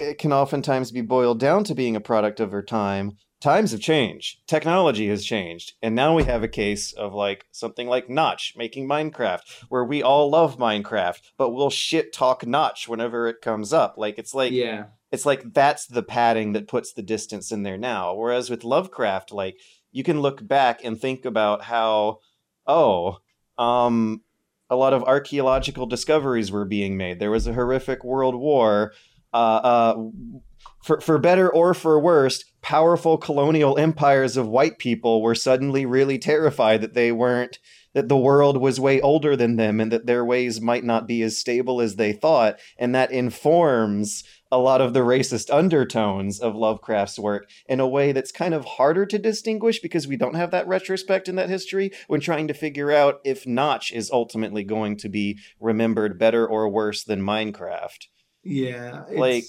it can oftentimes be boiled down to being a product of her time, times have changed. Technology has changed. And now we have a case of like something like Notch making Minecraft, where we all love Minecraft, but we'll shit talk Notch whenever it comes up. Like it's like yeah, it's like that's the padding that puts the distance in there now. Whereas with Lovecraft, like you can look back and think about how, oh, um, a lot of archaeological discoveries were being made. There was a horrific world war. Uh, uh, for for better or for worse, powerful colonial empires of white people were suddenly really terrified that they weren't that the world was way older than them and that their ways might not be as stable as they thought, and that informs a lot of the racist undertones of Lovecraft's work in a way that's kind of harder to distinguish because we don't have that retrospect in that history when trying to figure out if Notch is ultimately going to be remembered better or worse than Minecraft. yeah. Like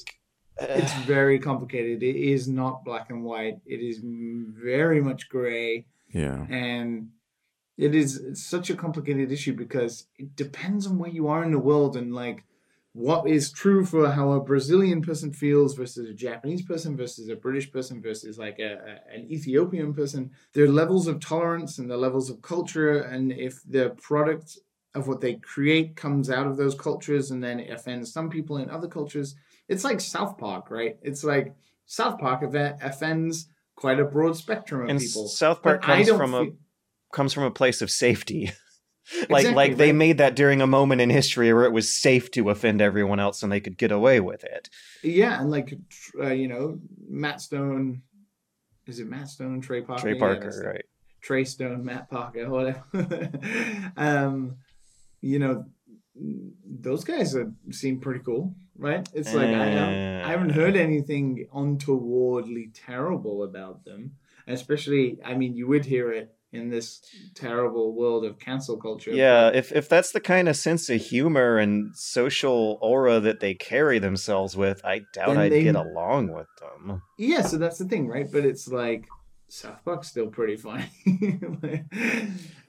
it's very complicated. It is not black and white. It is very much gray. Yeah. and it is it's such a complicated issue because it depends on where you are in the world and like what is true for how a Brazilian person feels versus a Japanese person versus a British person versus like a, a- an Ethiopian person. There are levels of tolerance and the levels of culture, and if the product of what they create comes out of those cultures and then it offends some people in other cultures, it's like South Park, right? It's like South Park event offends quite a broad spectrum of and people. South Park But comes from a comes from a place of safety. like Exactly, like they right. made that during a moment in history where it was safe to offend everyone else and they could get away with it. Yeah, and like uh, you know, Matt Stone, is it Matt Stone, Trey Parker, Trey Parker, the- right? Trey Stone, Matt Parker, whatever. um, you know, those guys are, seem pretty cool, right? It's like I, haven't, I haven't heard anything untowardly terrible about them. Especially, I mean, you would hear it in this terrible world of cancel culture. Yeah, if if that's the kind of sense of humor and social aura that they carry themselves with, I doubt I'd they- get along with them. Yeah, so that's the thing, right? But it's like South Park's still pretty funny,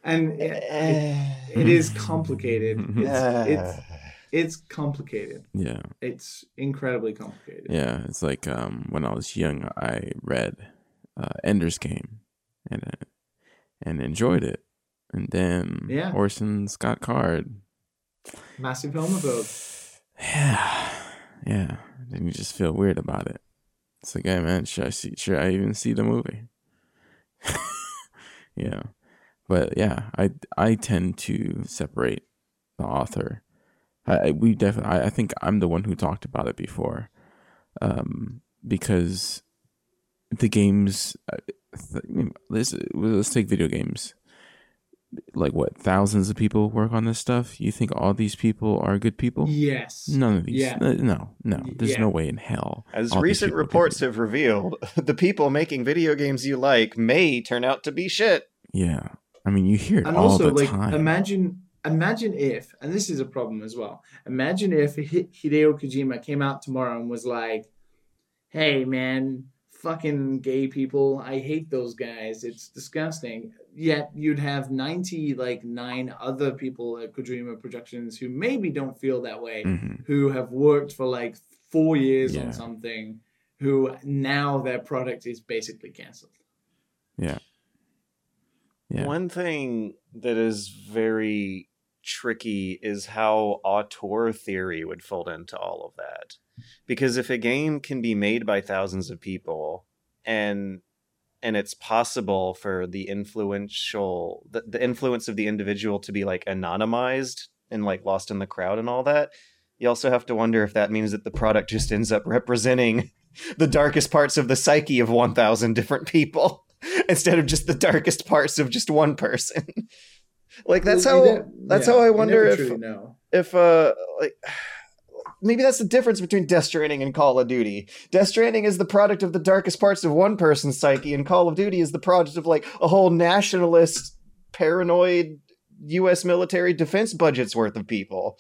and it, it- it is complicated. It's, it's it's complicated. Yeah. It's incredibly complicated. Yeah. It's like um when I was young, I read uh, Ender's Game, and uh, and enjoyed it, and then Yeah. Orson Scott Card. Massive film homophobe. Yeah. Yeah. Then you just feel weird about it. It's like, hey man, should I see should I even see the movie? yeah. But yeah, I I tend to separate the author. I, we definitely I, I think I'm the one who talked about it before. Um because the games uh, let's let's take video games like what thousands of people work on this stuff you think all these people are good people Yes. None of these. Yeah. uh, No, no. There's Yeah. no way in hell. As recent people are good reports have revealed, the people making video games you like may turn out to be shit. Yeah. I mean, you hear it and all also, the like, time. imagine imagine if, and this is a problem as well. Imagine if Hideo Kojima came out tomorrow and was like, "Hey, man." Fucking gay people, I hate those guys. It's disgusting. Yet you'd have ninety like nine other people at Kojima Productions who maybe don't feel that way, Mhm. who have worked for like four years Yeah. on something who now their product is basically canceled. Yeah. Yeah. One thing that is very tricky is how auteur theory would fold into all of that. Because if a game can be made by thousands of people and and it's possible for the influential the, the influence of the individual to be like anonymized and like lost in the crowd and all that, you also have to wonder if that means that the product just ends up representing the darkest parts of the psyche of 1000 different people instead of just the darkest parts of just one person. like that's how that's yeah, how I wonder if know. if uh like maybe that's the difference between Death Stranding and Call of Duty. Death Stranding is the product of the darkest parts of one person's psyche, and Call of Duty is the product of like a whole nationalist, paranoid U.S. military defense budget's worth of people.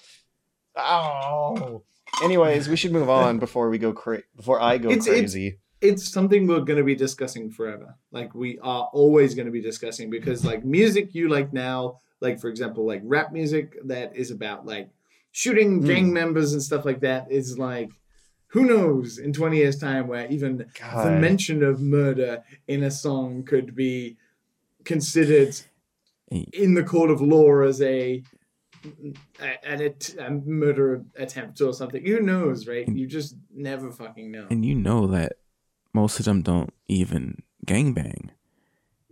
Oh. Anyways, we should move on before we go cra- before I go It's- it's- crazy. it's something we're going to be discussing forever. Like we are always going to be discussing because like music you like now, like for example, like rap music that is about like shooting Hmm. gang members and stuff like that is like who knows in 20 years time where even the mention of murder in a song could be considered in the court of law as a a, a murder attempt or something. Who knows, right? You just never fucking know. And you know that most of them don't even gangbang.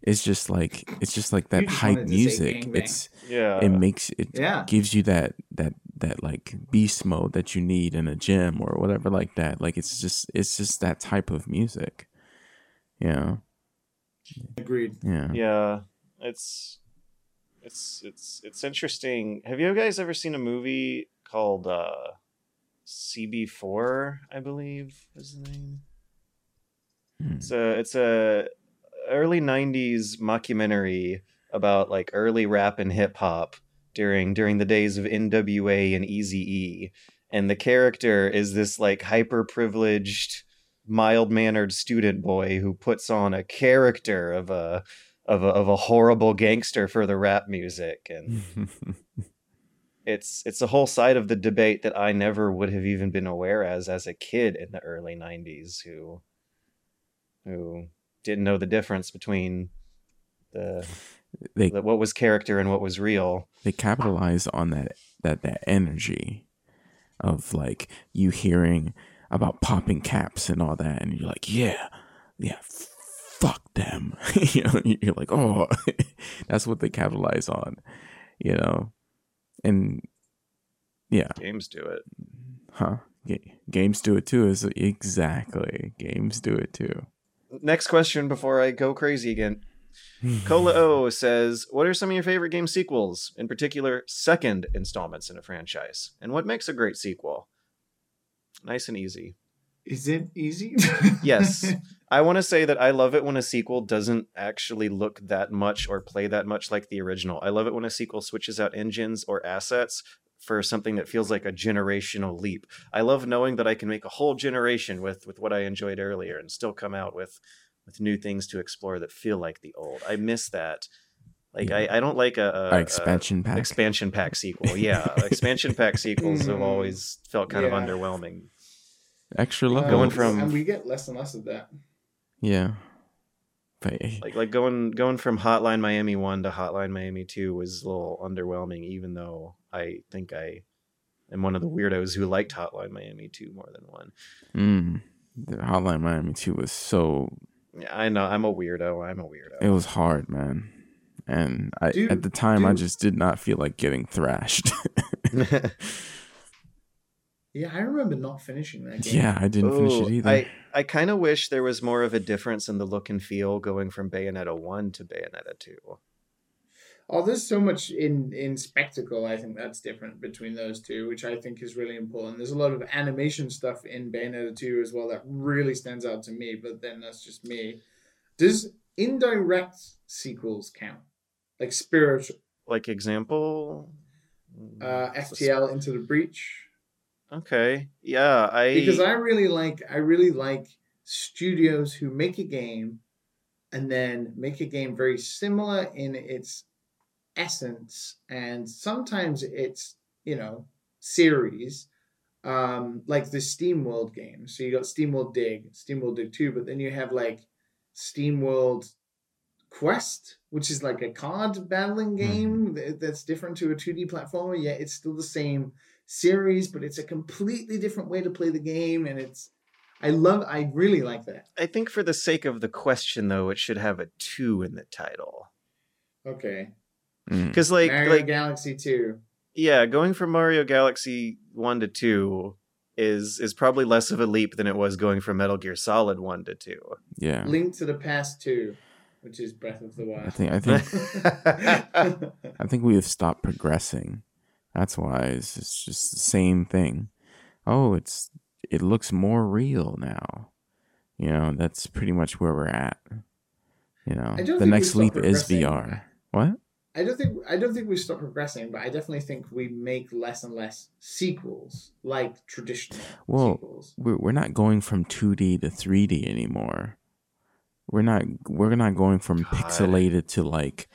It's just like it's just like that just hype wanted to say music. It's Yeah. it makes it Yeah. gives you that that that like beast mode that you need in a gym or whatever like that. Like it's just it's just that type of music. Yeah. Agreed. Yeah. yeah. It's it's it's it's interesting. Have you guys ever seen a movie called uh CB4, I believe is the name? Hmm. It's a it's a early '90s mockumentary about like early rap and hip hop during during the days of NWA and Eazy-E, and the character is this like hyper privileged, mild mannered student boy who puts on a character of a of a of a horrible gangster for the rap music, and it's it's a whole side of the debate that I never would have even been aware as as a kid in the early '90s who who didn't know the difference between the, they the what was character and what was real. they capitalize on that that that energy of like you hearing about popping caps and all that and you're like yeah yeah fuck them. You know you're like oh that's what they capitalize on you know? And yeah. Games do it. huh? Ga- games do it too is exactly. Games do it too Next question before I go crazy again. Cola O says, "What are some of your favorite game sequels, in particular, second installments in a franchise, and what makes a great sequel?" Nice and easy. Is it easy? Yes. I want to say that I love it when a sequel doesn't actually look that much or play that much like the original. I love it when a sequel switches out engines or assets for something that feels like a generational leap. I love knowing that I can make a whole generation with with what I enjoyed earlier and still come out with with new things to explore that feel like the old. I miss that. Like I, I don't like a, a- a expansion pack expansion pack sequel. Yeah, expansion pack sequels have Mm. always felt kind of underwhelming. extra Uh, level Going from- and we get less and less of that. yeah but like like going going from Hotline Miami one to Hotline Miami two was a little underwhelming, even though I think I am one of the weirdos who liked Hotline Miami two more than one. mm, the hotline miami 2 was so Yeah, I know I'm a weirdo. I'm a weirdo. It was hard, man. And I Dude, at the time I just did not feel like getting thrashed. Yeah, I remember not finishing that game. yeah, I didn't finish it either. I I kind of wish there was more of a difference in the look and feel going from Bayonetta one to Bayonetta two. Oh, there's so much in in spectacle. I think that's different between those two, which I think is really important. There's a lot of animation stuff in Bayonetta 2 as well that really stands out to me, but then that's just me. Does indirect sequels count? Like spiritual Like example, uh, FTL Into the Breach? Okay, yeah, I because I really like I really like studios who make a game and then make a game very similar in its essence and sometimes it's you know series um, like the Steam World games. So you got Steam World Dig, Steam World Dig 2, but then you have like Steam World Quest, which is like a card battling game th- that's different to a 2D platformer. Yeah, it's still the same series, but it's a completely different way to play the game. And it's, I love, I really like that. I think for the sake of the question, though, it should have a two in the title. Okay. Mm. Because, like, Mario like Galaxy 2. yeah, going from Mario Galaxy one to two is is probably less of a leap than it was going from Metal Gear Solid one to two. Yeah. Link to the Past 2, which is Breath of the Wild. I think I think I think we have stopped progressing. That's why it's just, it's just the same thing. Oh, it's it looks more real now. You know, that's pretty much where we're at. You know, the next leap is. VR. What? I don't think I don't think we stop progressing, but I definitely think we make less and less sequels like traditional Well, sequels. We're we're not going from 2D to 3D anymore. We're not we're not going from God. pixelated to like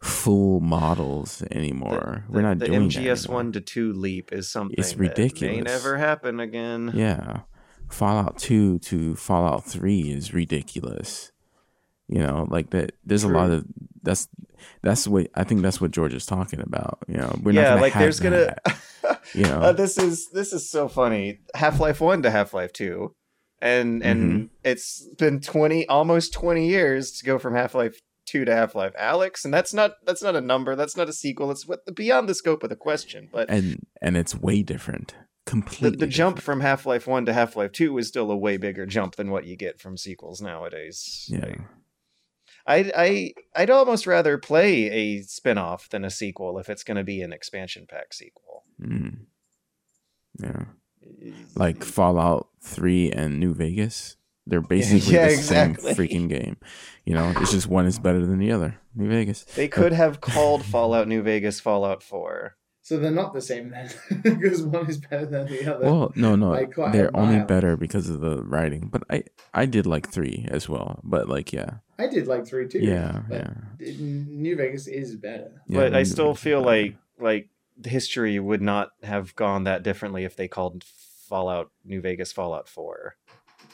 full models anymore. we're not the doing MGS that anymore. one to two leap is something It's that may ridiculous. never happen again. Yeah. Fallout 2 to Fallout 3 is ridiculous. You know, like that there's a lot of that's that's what I think that's what George is talking about. You know, we're yeah, not gonna like there's that, gonna. you know. Uh, this is this is so funny. Half Life One to Half Life Two, and and Mm-hmm. it's been twenty almost twenty years to go from Half Life Two to Half Life Alyx, and that's not that's not a number. That's not a sequel. It's what beyond the scope of the question. But and and it's way different. the, Completely the jump different. from Half Life One to Half Life Two is still a way bigger jump than what you get from sequels nowadays. Yeah. Like, I I I'd almost rather play a spin-off than a sequel if it's going to be an expansion pack sequel. Mm. Yeah. Like Fallout 3 and New Vegas. They're basically yeah, the exactly. same freaking game. You know, it's just one is better than the other. New Vegas. They could have called Fallout New Vegas Fallout 4. So they're not the same then, because one is better than the other. Well, no, no, by they're only better because of the writing. But I, I did like three as well. But like, yeah, I did like three too. yeah, but yeah. New Vegas is better. yeah but I New still Vegas feel like like the history would not have gone that differently if they called Fallout New Vegas Fallout 4.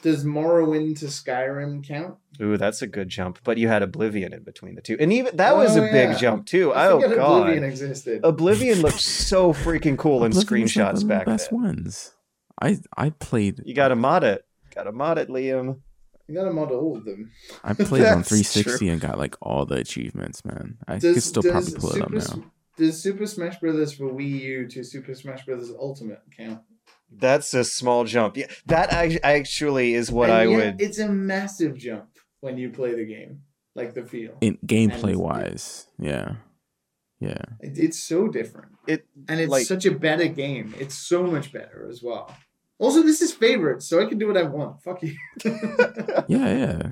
Does Morrowind to Skyrim count? Ooh, that's a good jump. But you had Oblivion in between the two. And even that was Oh, a big yeah. jump too. I oh god. Oblivion existed. Oblivion looked so freaking cool in Oblivion like one screenshots of the back best then. ones. I I played You gotta mod it. Gotta mod it, Liam. You gotta mod all of them. I played on 360 true. and got like all the achievements, man. I Does, could still probably pull it up now. Does Super Smash Brothers for Wii U to Super Smash Brothers Ultimate count? That's a small jump. Yeah, that actually is what And I yet would. It's a massive jump when you play the game, like the feel. In gameplay And- wise, yeah, yeah. It- It's so different, It and it's Like- such a better game. It's so much better as well. Also, this is favorite, so I can do what I want. Fuck you. Yeah, yeah.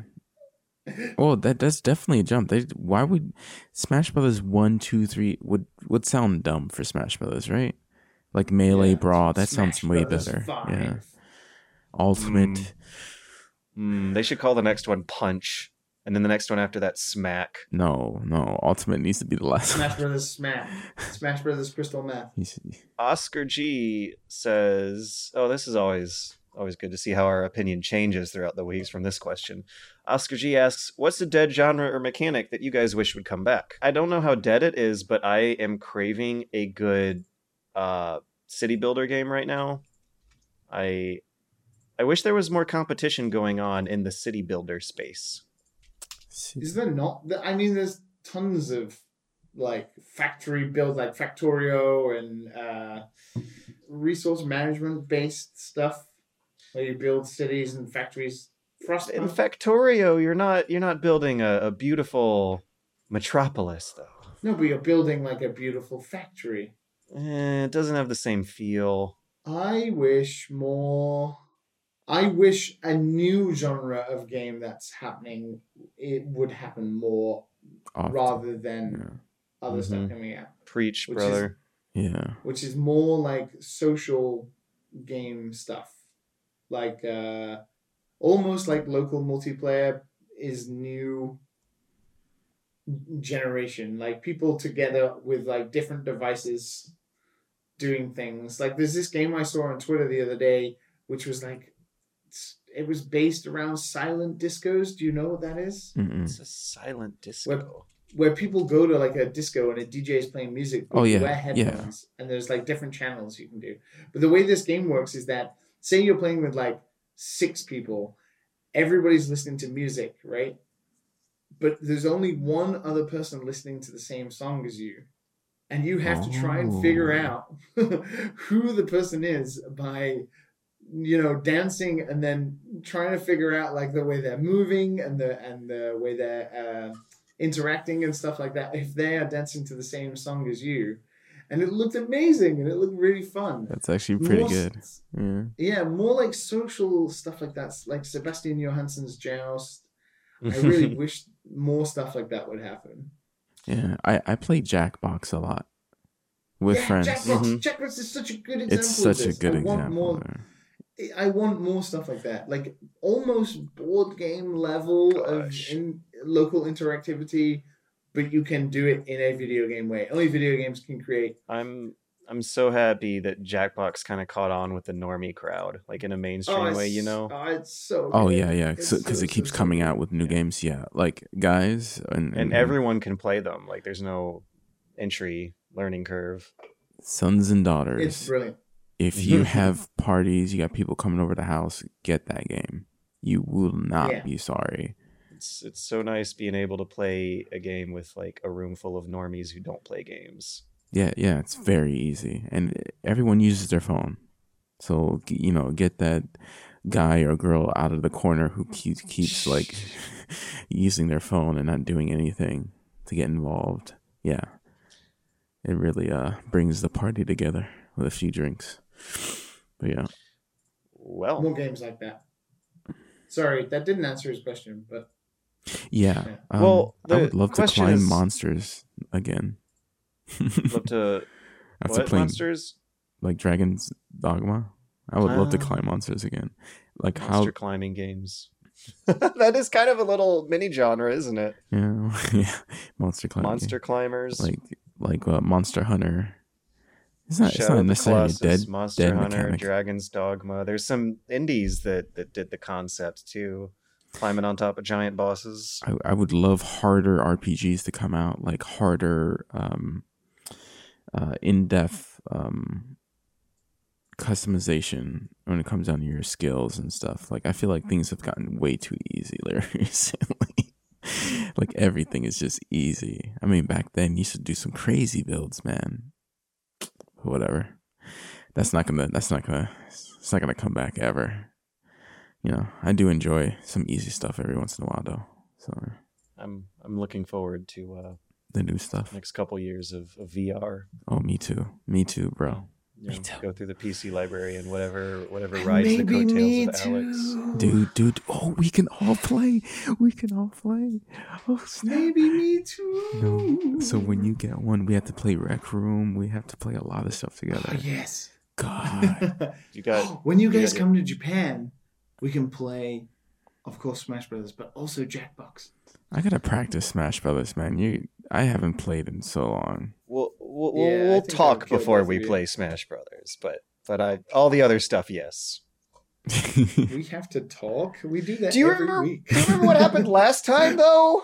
Well, that that's definitely a jump. They, why would Smash Brothers one, two, three would would sound dumb for Smash Brothers, right? Like melee Yeah. brawl, that sounds way Brothers better. five. Yeah, Ultimate. Mm. Mm, they should call the next one Punch, and then the next one after that Smack. No, no. Ultimate needs to be the last. Smash Brothers Smash. Smash Brothers Crystal Meth. Oscar G says, "Oh, this is always always good to see how our opinion changes throughout the weeks from this question." Oscar G asks, "What's the dead genre or mechanic that you guys wish would come back?" I don't know how dead it is, but I am craving a good uh, city builder game right now. I I wish there was more competition going on in the city builder space. Is there not? I mean, there's tons of like factory build, like Factorio and uh, resource management based stuff where you build cities and factories. Frost. In Factorio, you're not you're not building a, a beautiful metropolis though. no, but you're building like a beautiful factory. Eh, it doesn't have the same feel. I wish more. I wish a new genre of game that's happening. It would happen more often. rather than other stuff Mhm. coming out. Preach, Which is- brother. Yeah. which is more like social game stuff like uh almost like local multiplayer is new generation like people together with like different devices doing things. Like there's this game I saw on Twitter the other day, which was like it was based around silent discos. Do you know what that is? It's a silent disco. Where people go to like a disco and a DJ is playing music. but Oh, yeah, wear yeah. and there's like different channels you can do. But the way this game works is that say you're playing with like six people, everybody's listening to music, right? But there's only one other person listening to the same song as you. And you have to try and figure Oh. out who the person is by you know dancing and then trying to figure out like the way they're moving and the and the way they're uh, interacting and stuff like that if they are dancing to the same song as you and it looked amazing and it looked really fun That's actually pretty More good. Yeah. yeah more like social stuff like that like sebastian johansson's joust i really wish more stuff like that would happen Yeah. I, I play Jackbox a lot with yeah, friends. Jackbox, Mhm. Jackbox is such a good example It's of such a good I want example. more. I want more stuff like that, like almost board game level of in, local interactivity, but you can do it in a video game way. Only video games can create. I'm I'm so happy that Jackbox kind of caught on with the normie crowd, like in a mainstream oh, way, you know. Oh, it's so. Oh good. yeah, yeah. Because so, it keeps so, so coming good. out with new Yeah. games. Yeah, like guys and, and everyone can play them. Like there's no entry learning curve. sons and It's daughters. brilliant. If you have parties, you got people coming over the house. Get that game. You will not Yeah. be sorry. It's it's so nice being able to play a game with like a room full of normies who don't play games. Yeah, yeah. It's very easy, and everyone uses their phone. So you know, get that guy or girl out of the corner who keeps keeps like using their phone and not doing anything to get involved. Yeah, it really uh brings the party together with a few drinks. But yeah, Well, More games like that. Sorry, that didn't answer his question, but yeah. Yeah. Um, Well, I would love to climb is- monsters again. Love to After what playing monsters? like Dragon's Dogma, I would love to Ah. climb monsters again. Like Monster how climbing games. that is kind of a little mini genre, isn't it? Yeah, yeah. Monster climbing. Monster climbers. like like uh, Monster Hunter. It's not. it's not necessarily Colossus, dead. Monster dead Hunter, mechanic. Dragon's Dogma. There's some indies that that did the concept too, climbing on top of giant bosses. I, I would love harder RPGs to come out, like harder, um, uh, in depth um, customization when it comes down to your skills and stuff. Like I feel like things have gotten way too easy recently. like everything is just easy. I mean, back then you used to do some crazy builds, man. Whatever. That's not gonna. That's not gonna. It's not gonna come back ever. You know, I do enjoy some easy stuff every once in a while, though. So I'm I'm looking forward to uh, the new stuff. next couple years of, of VR. Oh, me too. Me too, bro. You Me too. go through the PC library and whatever whatever rides the maybe me coattails of Alyx. too. Dude, dude. Oh, we can all play. We can all play. Oh, snap. Maybe me too. No. So when you get one, we have to play Rec Room. We have to play a lot of stuff Oh, together. Ah, yes. God. You got when you you guys got- come to Japan, we can play, of course, Smash Brothers, but also Jackbox. I gotta practice Smash Brothers, man. You, I haven't played in so long. we'll we'll, Yeah, we'll think I would talk before we play Smash Brothers, but but I all the other stuff, yes. We have to talk. We do that Do you every remember? week. Do you remember what happened last time though?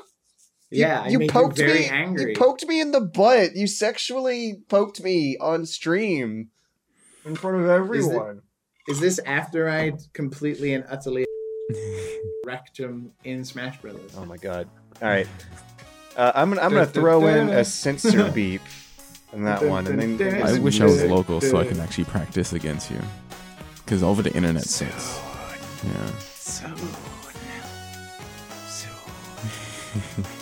You- yeah, you, made poked you very me. angry. You poked me in the butt. You sexually poked me on stream in front of everyone. Is this after I completely and utterly wrecked him in Smash Brothers? Oh my god! All right, uh, I'm gonna I'm gonna throw in a censor beep in that one, and then then I wish I was local so I can actually practice against you. Because over the internet sucks. Yeah.